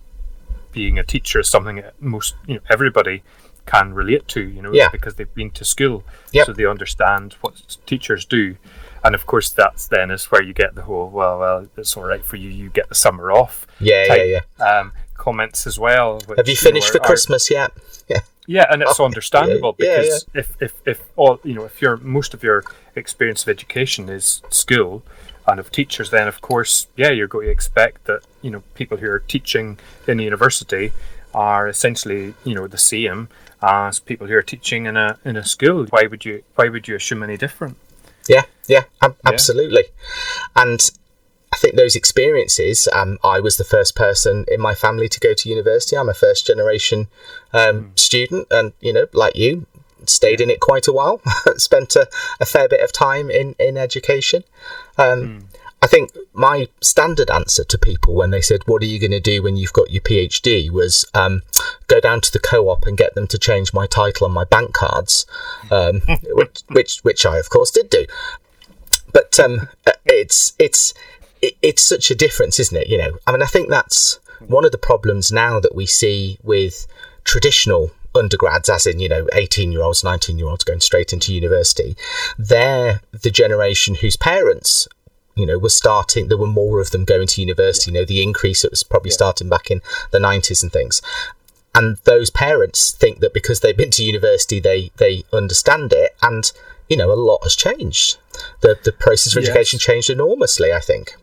[SPEAKER 3] being a teacher is something that most you know everybody can relate to. You know,
[SPEAKER 2] Yeah.
[SPEAKER 3] because they've been to school,
[SPEAKER 2] Yep.
[SPEAKER 3] so they understand what teachers do. And of course, that's then is where you get the whole well, well, it's all right for you. You get the summer off.
[SPEAKER 2] Yeah, yeah, yeah.
[SPEAKER 3] Um, comments as well. which,
[SPEAKER 2] Have you
[SPEAKER 3] know,
[SPEAKER 2] finished for
[SPEAKER 3] are-
[SPEAKER 2] Christmas yet? Yeah.
[SPEAKER 3] yeah, and it's
[SPEAKER 2] Oh,
[SPEAKER 3] understandable
[SPEAKER 2] yeah, yeah,
[SPEAKER 3] because if, if if all you know, if your most of your experience of education is school and of teachers, then of course, yeah, you're going to expect that you know people who are teaching in a university are essentially you know the same as people who are teaching in a in a school. Why would you Why would you assume any different?
[SPEAKER 2] Yeah, yeah, ab- absolutely. And I think those experiences, um, I was the first person in my family to go to university. I'm a first generation um, student, and you know, like you, stayed in it quite a while, spent a, a fair bit of time in, in education. Um, I think my standard answer to people when they said, What are you going to do when you've got your PhD? was um, go down to the co op and get them to change my title on my bank cards, um, which, which, which I, of course, did do but um, uh, it's it's it's such a difference, isn't it? You know, I mean, I think that's one of the problems now that we see with traditional undergrads, as in, you know, 18 year olds, 19 year olds going straight into university. They're the generation whose parents you know, were starting. There were more of them going to university. You know, the increase it was probably yeah. starting back in the nineties and things. And those parents think that because they've been to university, they they understand it. And you know, a lot has changed. The the process for yes. education changed enormously. I think.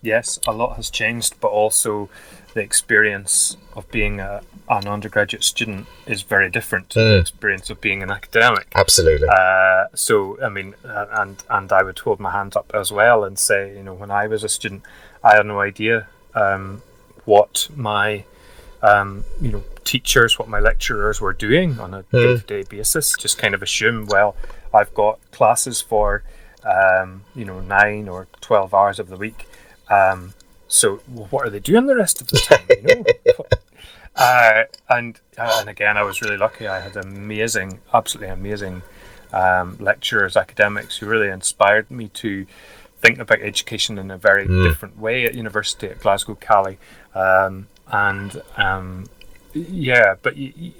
[SPEAKER 3] Yes, a lot has changed, but also the experience of being a, an undergraduate student is very different to mm. the experience of being an academic.
[SPEAKER 2] Absolutely.
[SPEAKER 3] Uh, so, I mean, uh, and and I would hold my hand up as well and say, you know, when I was a student, I had no idea um, what my um, you know teachers, what my lecturers were doing on a day to day basis. Just kind of assume, well, I've got classes for um, you know nine or twelve hours of the week. Um, so what are they doing the rest of the time? You know? uh, and uh, and again, I was really lucky. I had amazing, absolutely amazing um, lecturers, academics who really inspired me to think about education in a very mm. different way at university at Glasgow Caley. Um, and um, yeah, but you, you,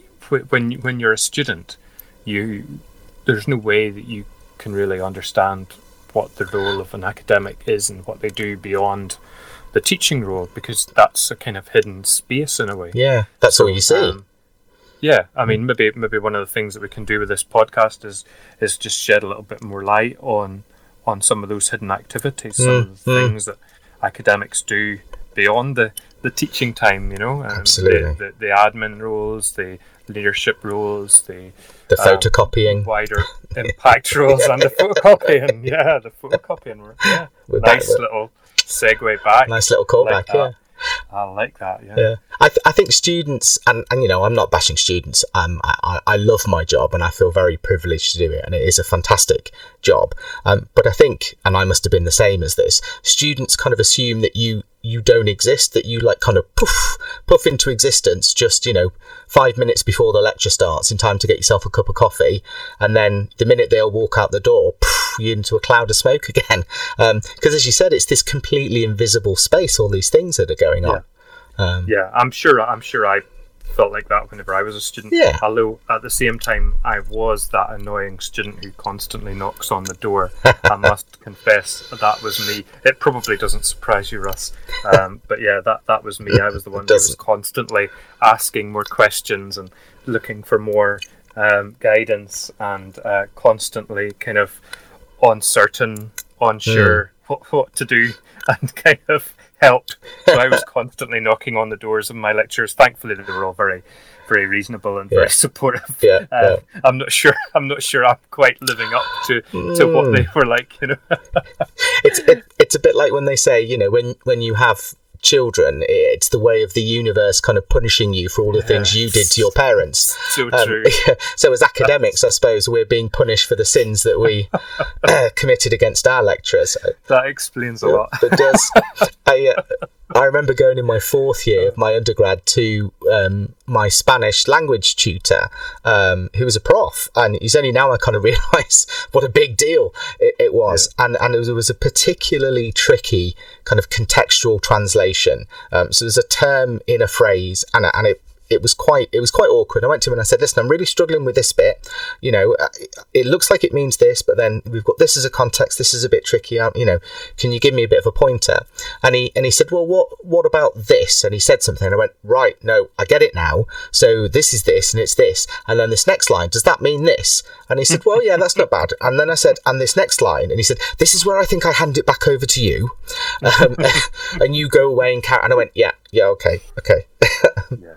[SPEAKER 3] when when you're a student, you there's no way that you can really understand what the role of an academic is and what they do beyond the teaching role because that's a kind of hidden space in a way.
[SPEAKER 2] Yeah, that's so, all you see. Um,
[SPEAKER 3] yeah, I mean, maybe maybe one of the things that we can do with this podcast is is just shed a little bit more light on on some of those hidden activities, some mm, of the mm. things that academics do beyond the, the teaching time. You know,
[SPEAKER 2] um, absolutely.
[SPEAKER 3] The, the, the, admin roles, the leadership roles, the
[SPEAKER 2] the um, photocopying,
[SPEAKER 3] wider impact roles, and the photocopying. Yeah, the photocopying. Yeah, nice little segue back.
[SPEAKER 2] Nice little callback. Like yeah.
[SPEAKER 3] I like that. Yeah.
[SPEAKER 2] Yeah. I, th- I think students, and, and you know, I'm not bashing students. Um, I, I love my job and I feel very privileged to do it, and it is a fantastic job. Um, but I think, and I must have been the same as this, students kind of assume that you you don't exist, that you like kind of poof, puff into existence just, you know, five minutes before the lecture starts in time to get yourself a cup of coffee. And then the minute they'll walk out the door, poof, into a cloud of smoke again. Because um, as you said, it's this completely invisible space, all these things that are going on.
[SPEAKER 3] Yeah, um, yeah I'm sure, I'm sure I felt like that whenever I was a student.
[SPEAKER 2] Yeah.
[SPEAKER 3] Although at the same time, I was that annoying student who constantly knocks on the door. I must confess that was me. It probably doesn't surprise you, Russ. Um, but yeah, that that was me. I was the one who was constantly asking more questions and looking for more um, guidance and uh, constantly kind of uncertain, unsure mm. what, what to do, and kind of helped. So I was constantly knocking on the doors of my lecturers. Thankfully, they were all very, very reasonable and very supportive.
[SPEAKER 2] Yeah, uh,
[SPEAKER 3] yeah, I'm not sure. I'm not sure. I'm quite living up to to what they mm. were like. You know,
[SPEAKER 2] it's it, it's a bit like when they say, you know, when when you have children. It's the way of the universe kind of punishing you for all the things you did to your parents.
[SPEAKER 3] So um, true.
[SPEAKER 2] so as academics, I suppose we're being punished for the sins that we uh, committed against our lecturers.
[SPEAKER 3] That explains a lot.
[SPEAKER 2] It does. I, uh, I remember going in my fourth year of my undergrad to um, my Spanish language tutor, um, who was a prof, and he's only now I kind of realise what a big deal it, it was, yeah. and and it was, it was, a particularly tricky kind of contextual translation. Um, so there's a term in a phrase, and and it it was quite it was quite awkward. I went to him and I said, "Listen, I'm really struggling with this bit. You know, uh, it looks like it means this, but then we've got this as a context. This is a bit tricky. Um, you know, can you give me a bit of a pointer?" And he and he said, "Well, what what about this?" And he said something. And I went, "Right, no, I get it now. So this is this, and it's this, and then this next line. Does that mean this?" And he said, "Well, yeah, that's not bad." And then I said, "And this next line," and he said, "This is where I think I hand it back over to you, um, and you go away and count." And I went, "Yeah, yeah, okay, okay."
[SPEAKER 3] yeah.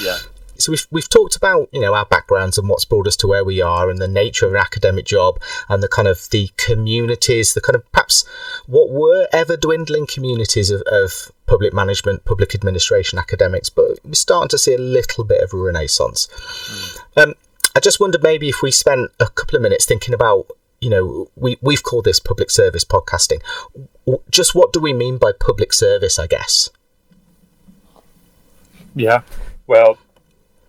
[SPEAKER 3] Yeah.
[SPEAKER 2] So we've we've talked about you know our backgrounds and what's brought us to where we are, and the nature of an academic job, and the kind of the communities, the kind of perhaps what were ever dwindling communities of, of public management, public administration, academics, but we're starting to see a little bit of a renaissance. Mm. Um, I just wondered maybe if we spent a couple of minutes thinking about you know, we, we've called this public service podcasting. Just what do we mean by public service, I guess?
[SPEAKER 3] Yeah. Well,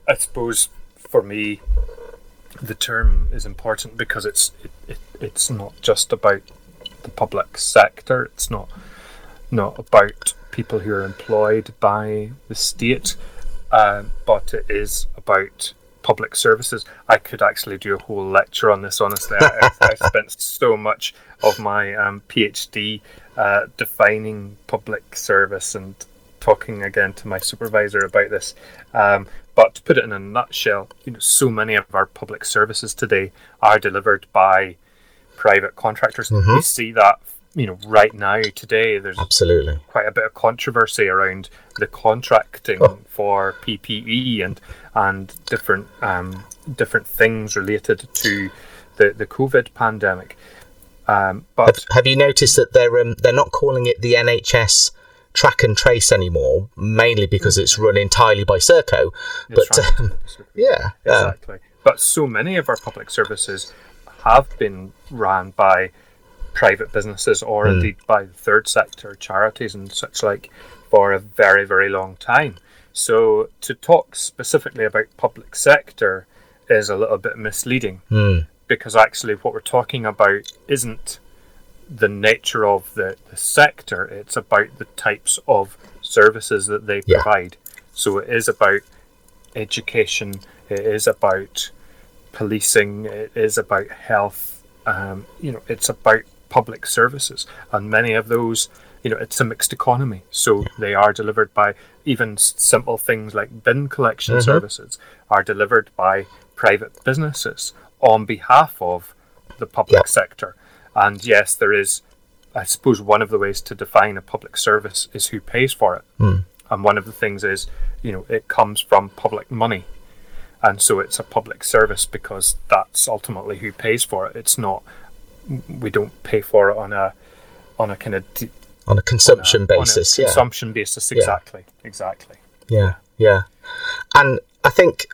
[SPEAKER 3] I suppose for me, the term is important because it's it, it, it's not just about the public sector. It's not not about people who are employed by the state, uh, but it is about public services. I could actually do a whole lecture on this. Honestly, I, I spent so much of my um, PhD uh, defining public service and talking again to my supervisor about this. Um, but to put it in a nutshell, you know, so many of our public services today are delivered by private contractors.
[SPEAKER 2] Mhm.
[SPEAKER 3] We see that, you know, right now today. There's
[SPEAKER 2] Absolutely.
[SPEAKER 3] quite a bit of controversy around the contracting
[SPEAKER 2] Oh.
[SPEAKER 3] for PPE and and different um, different things related to the the COVID pandemic. Um, but
[SPEAKER 2] Have, have you noticed that they're um, they're not calling it the NHS track and trace anymore, mainly because it's run entirely by Serco. But
[SPEAKER 3] right.
[SPEAKER 2] um, yeah, yeah,
[SPEAKER 3] exactly. But so many of our public services have been ran by private businesses or
[SPEAKER 2] Hmm.
[SPEAKER 3] indeed by the third sector, charities and such like, for a very, very long time. So to talk specifically about public sector is a little bit misleading
[SPEAKER 2] Mm,
[SPEAKER 3] because actually what we're talking about isn't the nature of the, the sector, it's about the types of services that they
[SPEAKER 2] Yeah.
[SPEAKER 3] provide. So it is about education, it is about policing, it is about health, um, you know, it's about public services. And many of those, you know, it's a mixed economy. So they are delivered by even simple things like bin collection
[SPEAKER 2] Mhm.
[SPEAKER 3] services are delivered by private businesses on behalf of the public
[SPEAKER 2] Yeah.
[SPEAKER 3] sector. And yes, there is, I suppose, one of the ways to define a public service is who pays for it.
[SPEAKER 2] Mm.
[SPEAKER 3] And one of the things is, you know, it comes from public money. And so it's a public service because that's ultimately who pays for it. It's not, we don't pay for it on a, on a kind of d-
[SPEAKER 2] on a consumption
[SPEAKER 3] on a- on a
[SPEAKER 2] basis. yeah,
[SPEAKER 3] consumption basis, exactly, exactly.
[SPEAKER 2] Yeah, yeah. And I think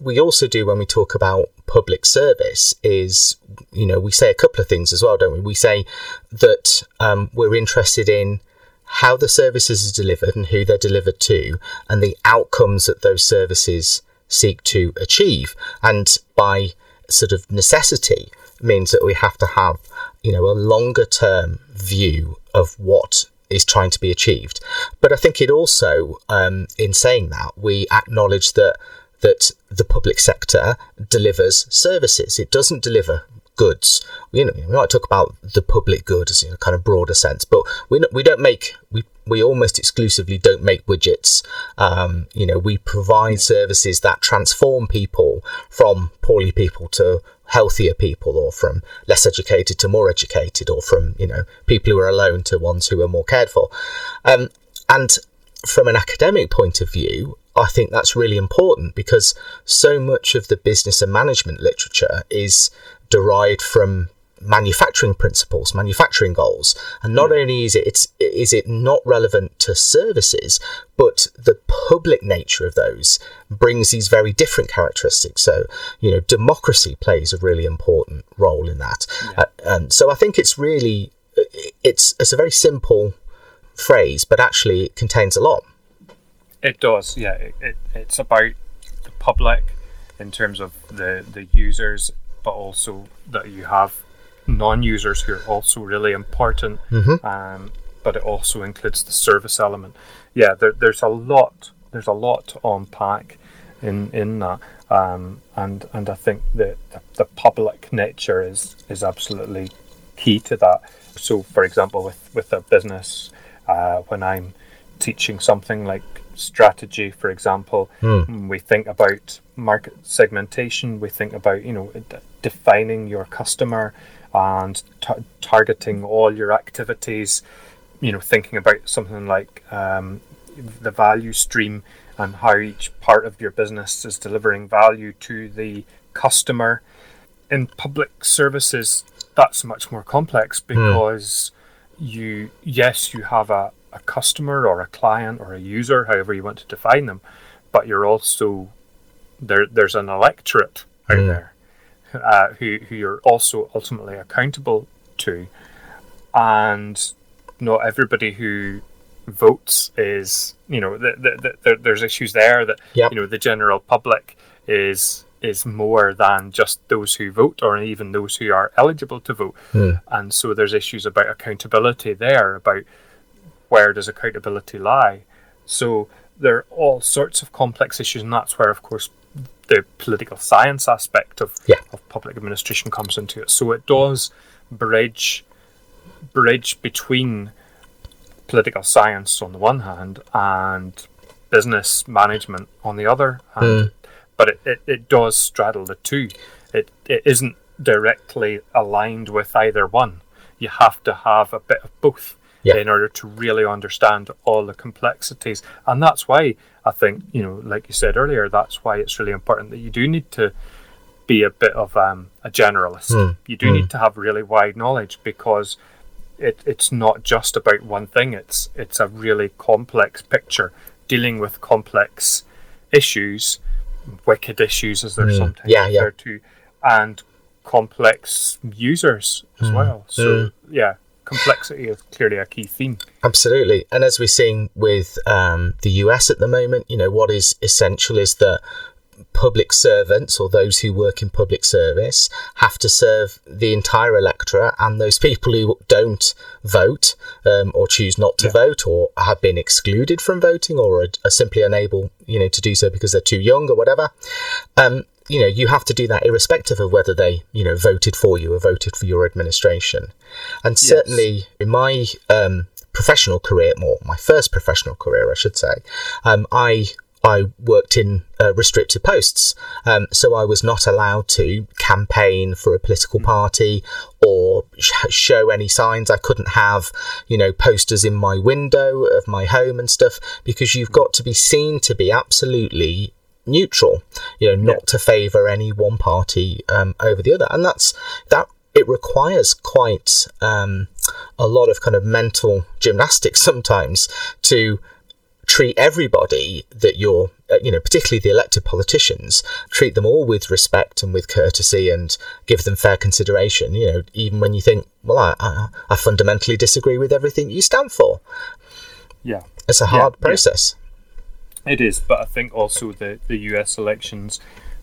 [SPEAKER 2] we also do when we talk about public service is, you know, we say a couple of things as well, don't we? We say that um, we're interested in how the services are delivered and who they're delivered to, and the outcomes that those services seek to achieve. And by sort of necessity, means that we have to have, you know, a longer term view of what is trying to be achieved. But I think it also, um, in saying that, we acknowledge that that the public sector delivers services. It doesn't deliver goods. You know, we might talk about the public good as in a kind of broader sense, but we we don't make we we almost exclusively don't make widgets. Um, you know, we provide services that transform people from poorly people to healthier people, or from less educated to more educated, or from you know people who are alone to ones who are more cared for. Um, and from an academic point of view, I think that's really important because so much of the business and management literature is derived from manufacturing principles, manufacturing goals, and not only is it it's, is it not relevant to services, but the public nature of those brings these very different characteristics. So you know, democracy plays a really important role in that, uh, and so I think it's really it's it's a very simple phrase, but actually it contains a lot.
[SPEAKER 3] It does, yeah. It, it, it's about the public in terms of the, the users, but also that you have non users who are also really important.
[SPEAKER 2] Mhm.
[SPEAKER 3] Um, but it also includes the service element. Yeah, there, there's a lot. There's a lot to unpack in in that, um, and and I think that the, the public nature is is absolutely key to that. So, for example, with with a business, uh, when I'm teaching something like strategy, for example,
[SPEAKER 2] Hmm.
[SPEAKER 3] we think about market segmentation. We think about you know d- defining your customer and ta- targeting all your activities. You know, thinking about something like um, the value stream and how each part of your business is delivering value to the customer. In public services, that's much more complex because you, yes, you have a, a customer or a client or a user, however you want to define them, but you're also there. There's an electorate out
[SPEAKER 2] Mm.
[SPEAKER 3] there uh, who who you're also ultimately accountable to, and not everybody who votes is you know th- th- th- there, there's issues there that
[SPEAKER 2] Yep.
[SPEAKER 3] you know the general public is is more than just those who vote or even those who are eligible to vote.
[SPEAKER 2] Mm.
[SPEAKER 3] And so there's issues about accountability there, about where does accountability lie. So there are all sorts of complex issues, and that's where, of course, the political science aspect of,
[SPEAKER 2] Yeah.
[SPEAKER 3] of public administration comes into it. So it does bridge bridge between political science on the one hand and business management on the other hand. Hmm. But it, it, it does straddle the two. It it isn't directly aligned with either one. You have to have a bit of both
[SPEAKER 2] Yeah.
[SPEAKER 3] in order to really understand all the complexities. And that's why I think, you know, like you said earlier, that's why it's really important that you do need to be a bit of um, a generalist.
[SPEAKER 2] Mm.
[SPEAKER 3] You do need to have really wide knowledge because it, it's not just about one thing. It's it's a really complex picture dealing with complex issues, wicked issues as they're
[SPEAKER 2] Mm.
[SPEAKER 3] sometimes
[SPEAKER 2] Yeah, yeah.
[SPEAKER 3] referred to, and complex users as well. So yeah, complexity is clearly a key theme.
[SPEAKER 2] Absolutely. And as we're seeing with um, the US at the moment, you know, what is essential is that public servants or those who work in public service have to serve the entire electorate and those people who don't vote um, or choose not to vote or have been excluded from voting or are, are simply unable, you know, to do so because they're too young or whatever. Um, you know, you have to do that irrespective of whether they, you know, voted for you or voted for your administration. And certainly in my um, professional career, more my first professional career, I should say, um, I I worked in uh, restricted posts, um, so I was not allowed to campaign for a political party or sh- show any signs. I couldn't have, you know, posters in my window of my home and stuff because you've got to be seen to be absolutely neutral, you know, not to favour any one party um, over the other, and that's that. It requires quite um, a lot of kind of mental gymnastics sometimes to treat everybody that you're, uh, you know, particularly the elected politicians, treat them all with respect and with courtesy and give them fair consideration. You know, even when you think, well, I, I, I fundamentally disagree with everything you stand for.
[SPEAKER 3] Yeah.
[SPEAKER 2] It's a hard
[SPEAKER 3] yeah.
[SPEAKER 2] process.
[SPEAKER 3] It is, but I think also the, the US elections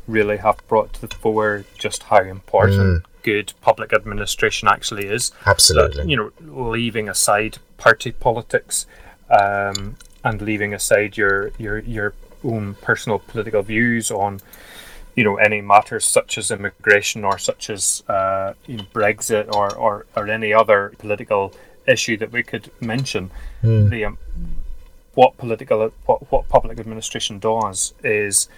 [SPEAKER 3] really have brought to the fore just how important good public administration actually is.
[SPEAKER 2] Absolutely.
[SPEAKER 3] That, you know, leaving aside party politics um, and leaving aside your, your your own personal political views on you know any matters such as immigration or such as uh, you know, Brexit or, or, or any other political issue that we could mention. The um, what political what, what public administration does is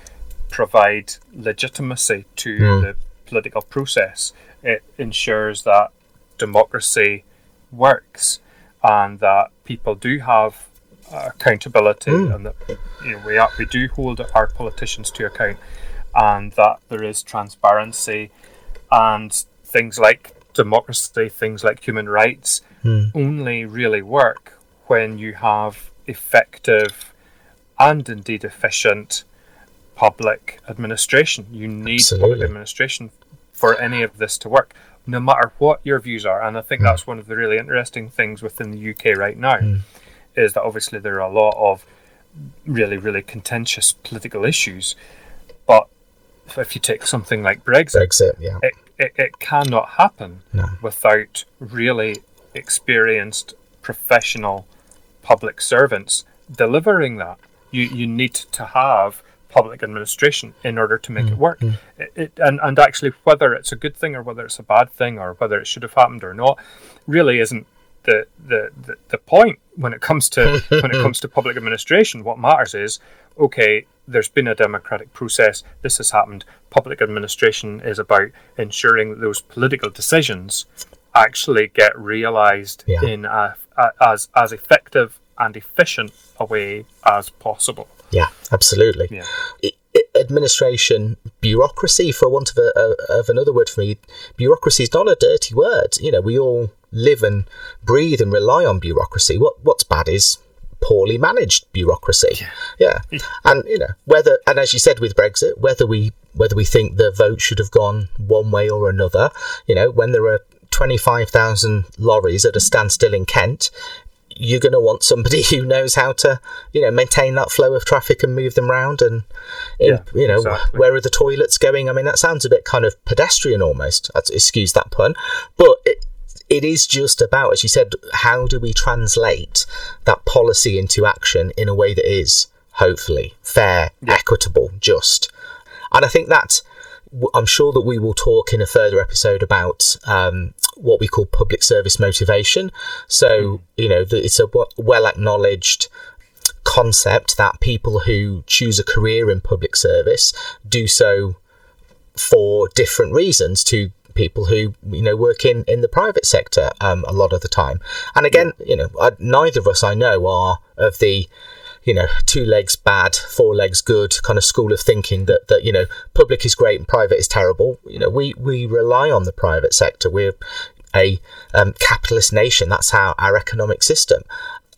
[SPEAKER 3] provide legitimacy to the political process. It ensures that democracy works and that people do have uh, accountability and that you know we are, we do hold our politicians to account and that there is transparency and things like democracy, things like human rights only really work when you have effective and indeed efficient public administration. You need
[SPEAKER 2] Absolutely.
[SPEAKER 3] public administration for any of this to work, no matter what your views are. And I think hmm. that's one of the really interesting things within the UK right now, hmm. is that obviously there are a lot of really, really contentious political issues. But if you take something like Brexit,
[SPEAKER 2] Brexit, yeah.
[SPEAKER 3] it, it, it cannot happen
[SPEAKER 2] No.
[SPEAKER 3] without really experienced professional public servants delivering that. You you need to have public administration in order to make it mm, work. Mm. It, it, and, and actually, whether it's a good thing or whether it's a bad thing or whether it should have happened or not, really isn't the, the, the, the point when it comes to when it comes to public administration. What matters is okay, there's been a democratic process. This has happened. Public administration is about ensuring that those political decisions actually get realised
[SPEAKER 2] Yeah.
[SPEAKER 3] in a, a, as as effective and efficient a way as possible.
[SPEAKER 2] Yeah, absolutely.
[SPEAKER 3] Yeah.
[SPEAKER 2] I- I- administration bureaucracy, for want of, a, a, of another word for me, bureaucracy is not a dirty word. You know, we all live and breathe and rely on bureaucracy. What what's bad is poorly managed bureaucracy. Yeah. Yeah. And you know, whether and as you said with Brexit, whether we whether we think the vote should have gone one way or another, you know, when there are twenty five thousand lorries at a standstill in Kent, you're going to want somebody who knows how to, you know, maintain that flow of traffic and move them around and, in, you know,
[SPEAKER 3] exactly.
[SPEAKER 2] where are the toilets going? I mean, that sounds a bit kind of pedestrian almost. Excuse that pun, but it, it is just about, as you said, how do we translate that policy into action in a way that is hopefully fair, equitable, just. And I think that I'm sure that we will talk in a further episode about um, what we call public service motivation. So, you know, it's a well acknowledged concept that people who choose a career in public service do so for different reasons to people who you know work in in the private sector um, a lot of the time. And again you know I, neither of us i know are of the you know two legs bad four legs good kind of school of thinking that that you know public is great and private is terrible. You know we we rely on the private sector. We're a um, capitalist nation. That's how our economic system.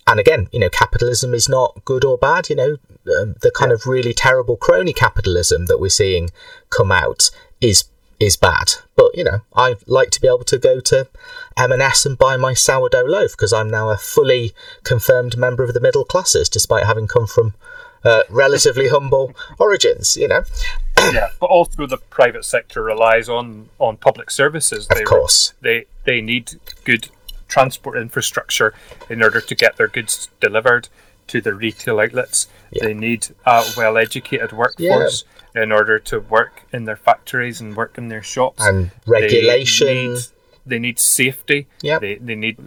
[SPEAKER 2] And again, you know, capitalism is not good or bad. You know, um, the kind of really terrible crony capitalism that we're seeing come out is is bad. But you know, I like to be able to go to M&S and buy my sourdough loaf because I'm now a fully confirmed member of the middle classes, despite having come from uh, relatively humble origins. You know,
[SPEAKER 3] yeah, but also the private sector relies on on public services.
[SPEAKER 2] Of course.
[SPEAKER 3] they they need good transport infrastructure in order to get their goods delivered to the retail outlets. They need a well-educated workforce in order to work in their factories and work in their shops.
[SPEAKER 2] and
[SPEAKER 3] They
[SPEAKER 2] regulation.
[SPEAKER 3] need, they need safety.
[SPEAKER 2] Yep.
[SPEAKER 3] They, they need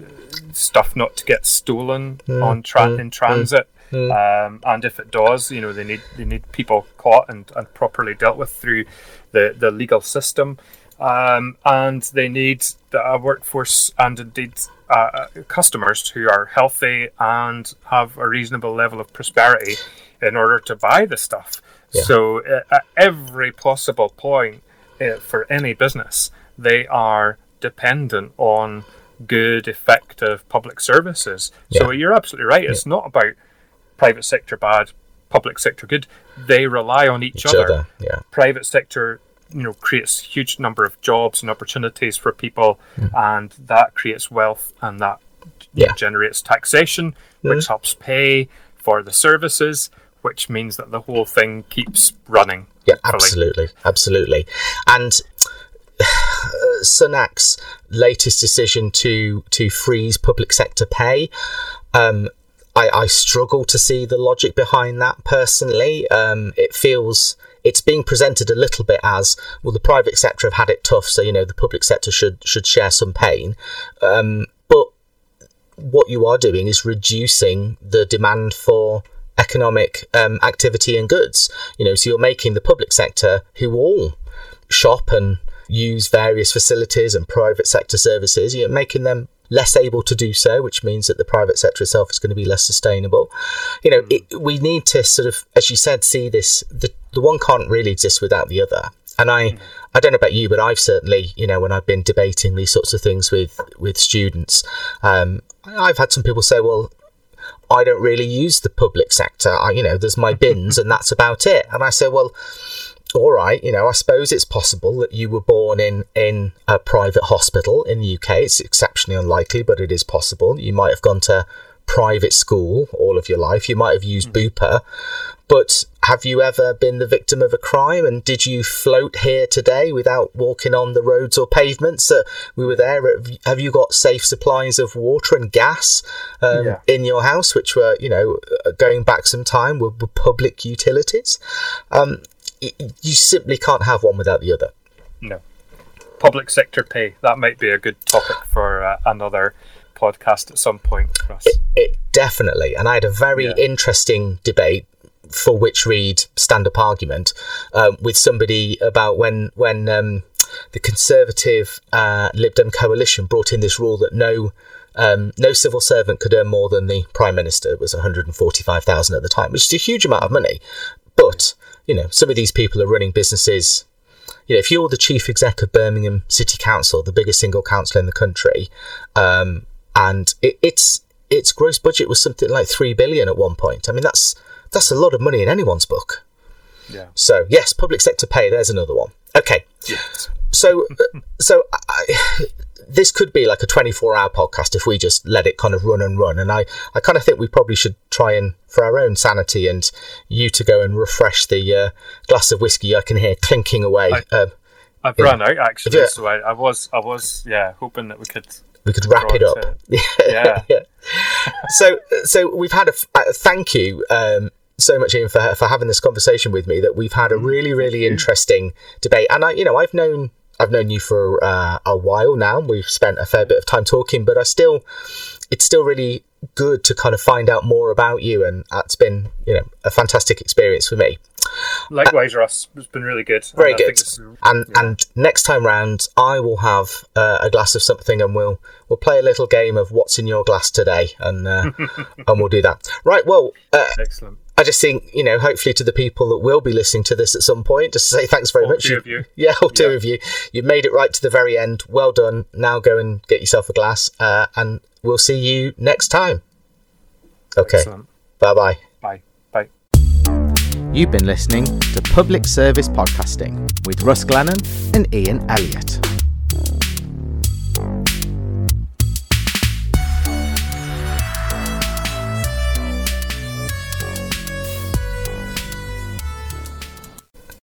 [SPEAKER 3] stuff not to get stolen
[SPEAKER 2] Mm,
[SPEAKER 3] on tra- in transit. Um, and if it does, you know, they need they need people caught and, and properly dealt with through the, the legal system. Um, and they need a workforce and indeed uh, customers who are healthy and have a reasonable level of prosperity in order to buy the stuff.
[SPEAKER 2] Yeah.
[SPEAKER 3] So uh, at every possible point uh, for any business, they are dependent on good, effective public services. So you're absolutely right. It's not about private sector bad, public sector good. They rely on each,
[SPEAKER 2] each
[SPEAKER 3] other.
[SPEAKER 2] other, yeah,
[SPEAKER 3] Private sector, you know, creates huge number of jobs and opportunities for people, and that creates wealth, and that.
[SPEAKER 2] Yeah.
[SPEAKER 3] Generates taxation, which helps pay for the services, which means that the whole thing keeps running.
[SPEAKER 2] Yeah, absolutely, absolutely. And uh, Sunak's latest decision to to freeze public sector pay, um, I, I struggle to see the logic behind that personally. Um, it feels it's being presented a little bit as well. The private sector have had it tough, so you know the public sector should should share some pain. Um, but what you are doing is reducing the demand for economic um, activity and goods. You know, so you're making the public sector, who all shop and use various facilities and private sector services, you're making them less able to do so, which means that the private sector itself is going to be less sustainable. You know, it, we need to sort of, as you said, see this. The the one can't really exist without the other. And I, I don't know about you, but I've certainly, you know, when I've been debating these sorts of things with with students, um, I've had some people say, well, I don't really use the public sector. I, you know, there's my bins and that's about it. And I say, well, all right, you know, I suppose it's possible that you were born in in a private hospital in the UK. It's exceptionally unlikely, but it is possible. You might have gone to private school all of your life. You might have used hmm. Bupa, but have you ever been the victim of a crime? And did you float here today without walking on the roads or pavements that we were there? Have you got safe supplies of water and gas um,
[SPEAKER 3] Yeah.
[SPEAKER 2] in your house, which were, you know, uh, going back some time, were, were public utilities? Um, you simply can't have one without the other.
[SPEAKER 3] No. Public sector pay. That might be a good topic for uh, another podcast at some point, Russ.
[SPEAKER 2] It definitely, and I had a very
[SPEAKER 3] Yeah.
[SPEAKER 2] interesting debate for which read stand up argument um, with somebody about when when um, the Conservative uh, Lib Dem coalition brought in this rule that no. Um, no civil servant could earn more than the prime minister it was 145,000 at the time, which is a huge amount of money. But you know, some of these people are running businesses. You know, if you're the chief exec of Birmingham City Council, the biggest single council in the country, um, and it, its its gross budget was something like three billion at one point. I mean, that's that's a lot of money in anyone's book.
[SPEAKER 3] Yeah.
[SPEAKER 2] So yes, public sector pay. There's another one. Okay,
[SPEAKER 3] Yes.
[SPEAKER 2] so uh, so I, this could be like a 24 hour podcast if we just let it kind of run and run. And I, I kind of think we probably should try and, for our own sanity and you to go and refresh the uh, glass of whiskey I can hear clinking away.
[SPEAKER 3] I-
[SPEAKER 2] um,
[SPEAKER 3] I've
[SPEAKER 2] Yeah.
[SPEAKER 3] run out actually,
[SPEAKER 2] Yeah.
[SPEAKER 3] so I, I was I was yeah hoping that we could.
[SPEAKER 2] we could wrap it up.
[SPEAKER 3] to- Yeah.
[SPEAKER 2] yeah. So, so we've had a, uh, thank you um, so much, Ian, for for having this conversation with me. That we've had a really, really interesting debate, and I, you know, I've known I've known you for uh, a while now. We've spent a fair bit of time talking, but I still, it's still really good to kind of find out more about you, and that's been, you know, a fantastic experience for me.
[SPEAKER 3] Likewise, Russ, it's been really good.
[SPEAKER 2] Very
[SPEAKER 3] And
[SPEAKER 2] good.
[SPEAKER 3] this-
[SPEAKER 2] And and next time round, I will have uh, a glass of something, and we'll we'll play a little game of what's in your glass today, and uh, and we'll do that. Right. Well, uh,
[SPEAKER 3] excellent.
[SPEAKER 2] I just think you know, hopefully, to the people that will be listening to this at some point, just to say thanks very
[SPEAKER 3] All
[SPEAKER 2] much.
[SPEAKER 3] two of you.
[SPEAKER 2] Yeah, all two
[SPEAKER 3] Yeah.
[SPEAKER 2] of you. You made it right to the very end. Well done. Now go and get yourself a glass, uh, and we'll see you next time. Okay. Bye bye.
[SPEAKER 3] Bye. Bye.
[SPEAKER 1] You've been listening to Public Service Podcasting with Russ Glennon and Ian Elliott.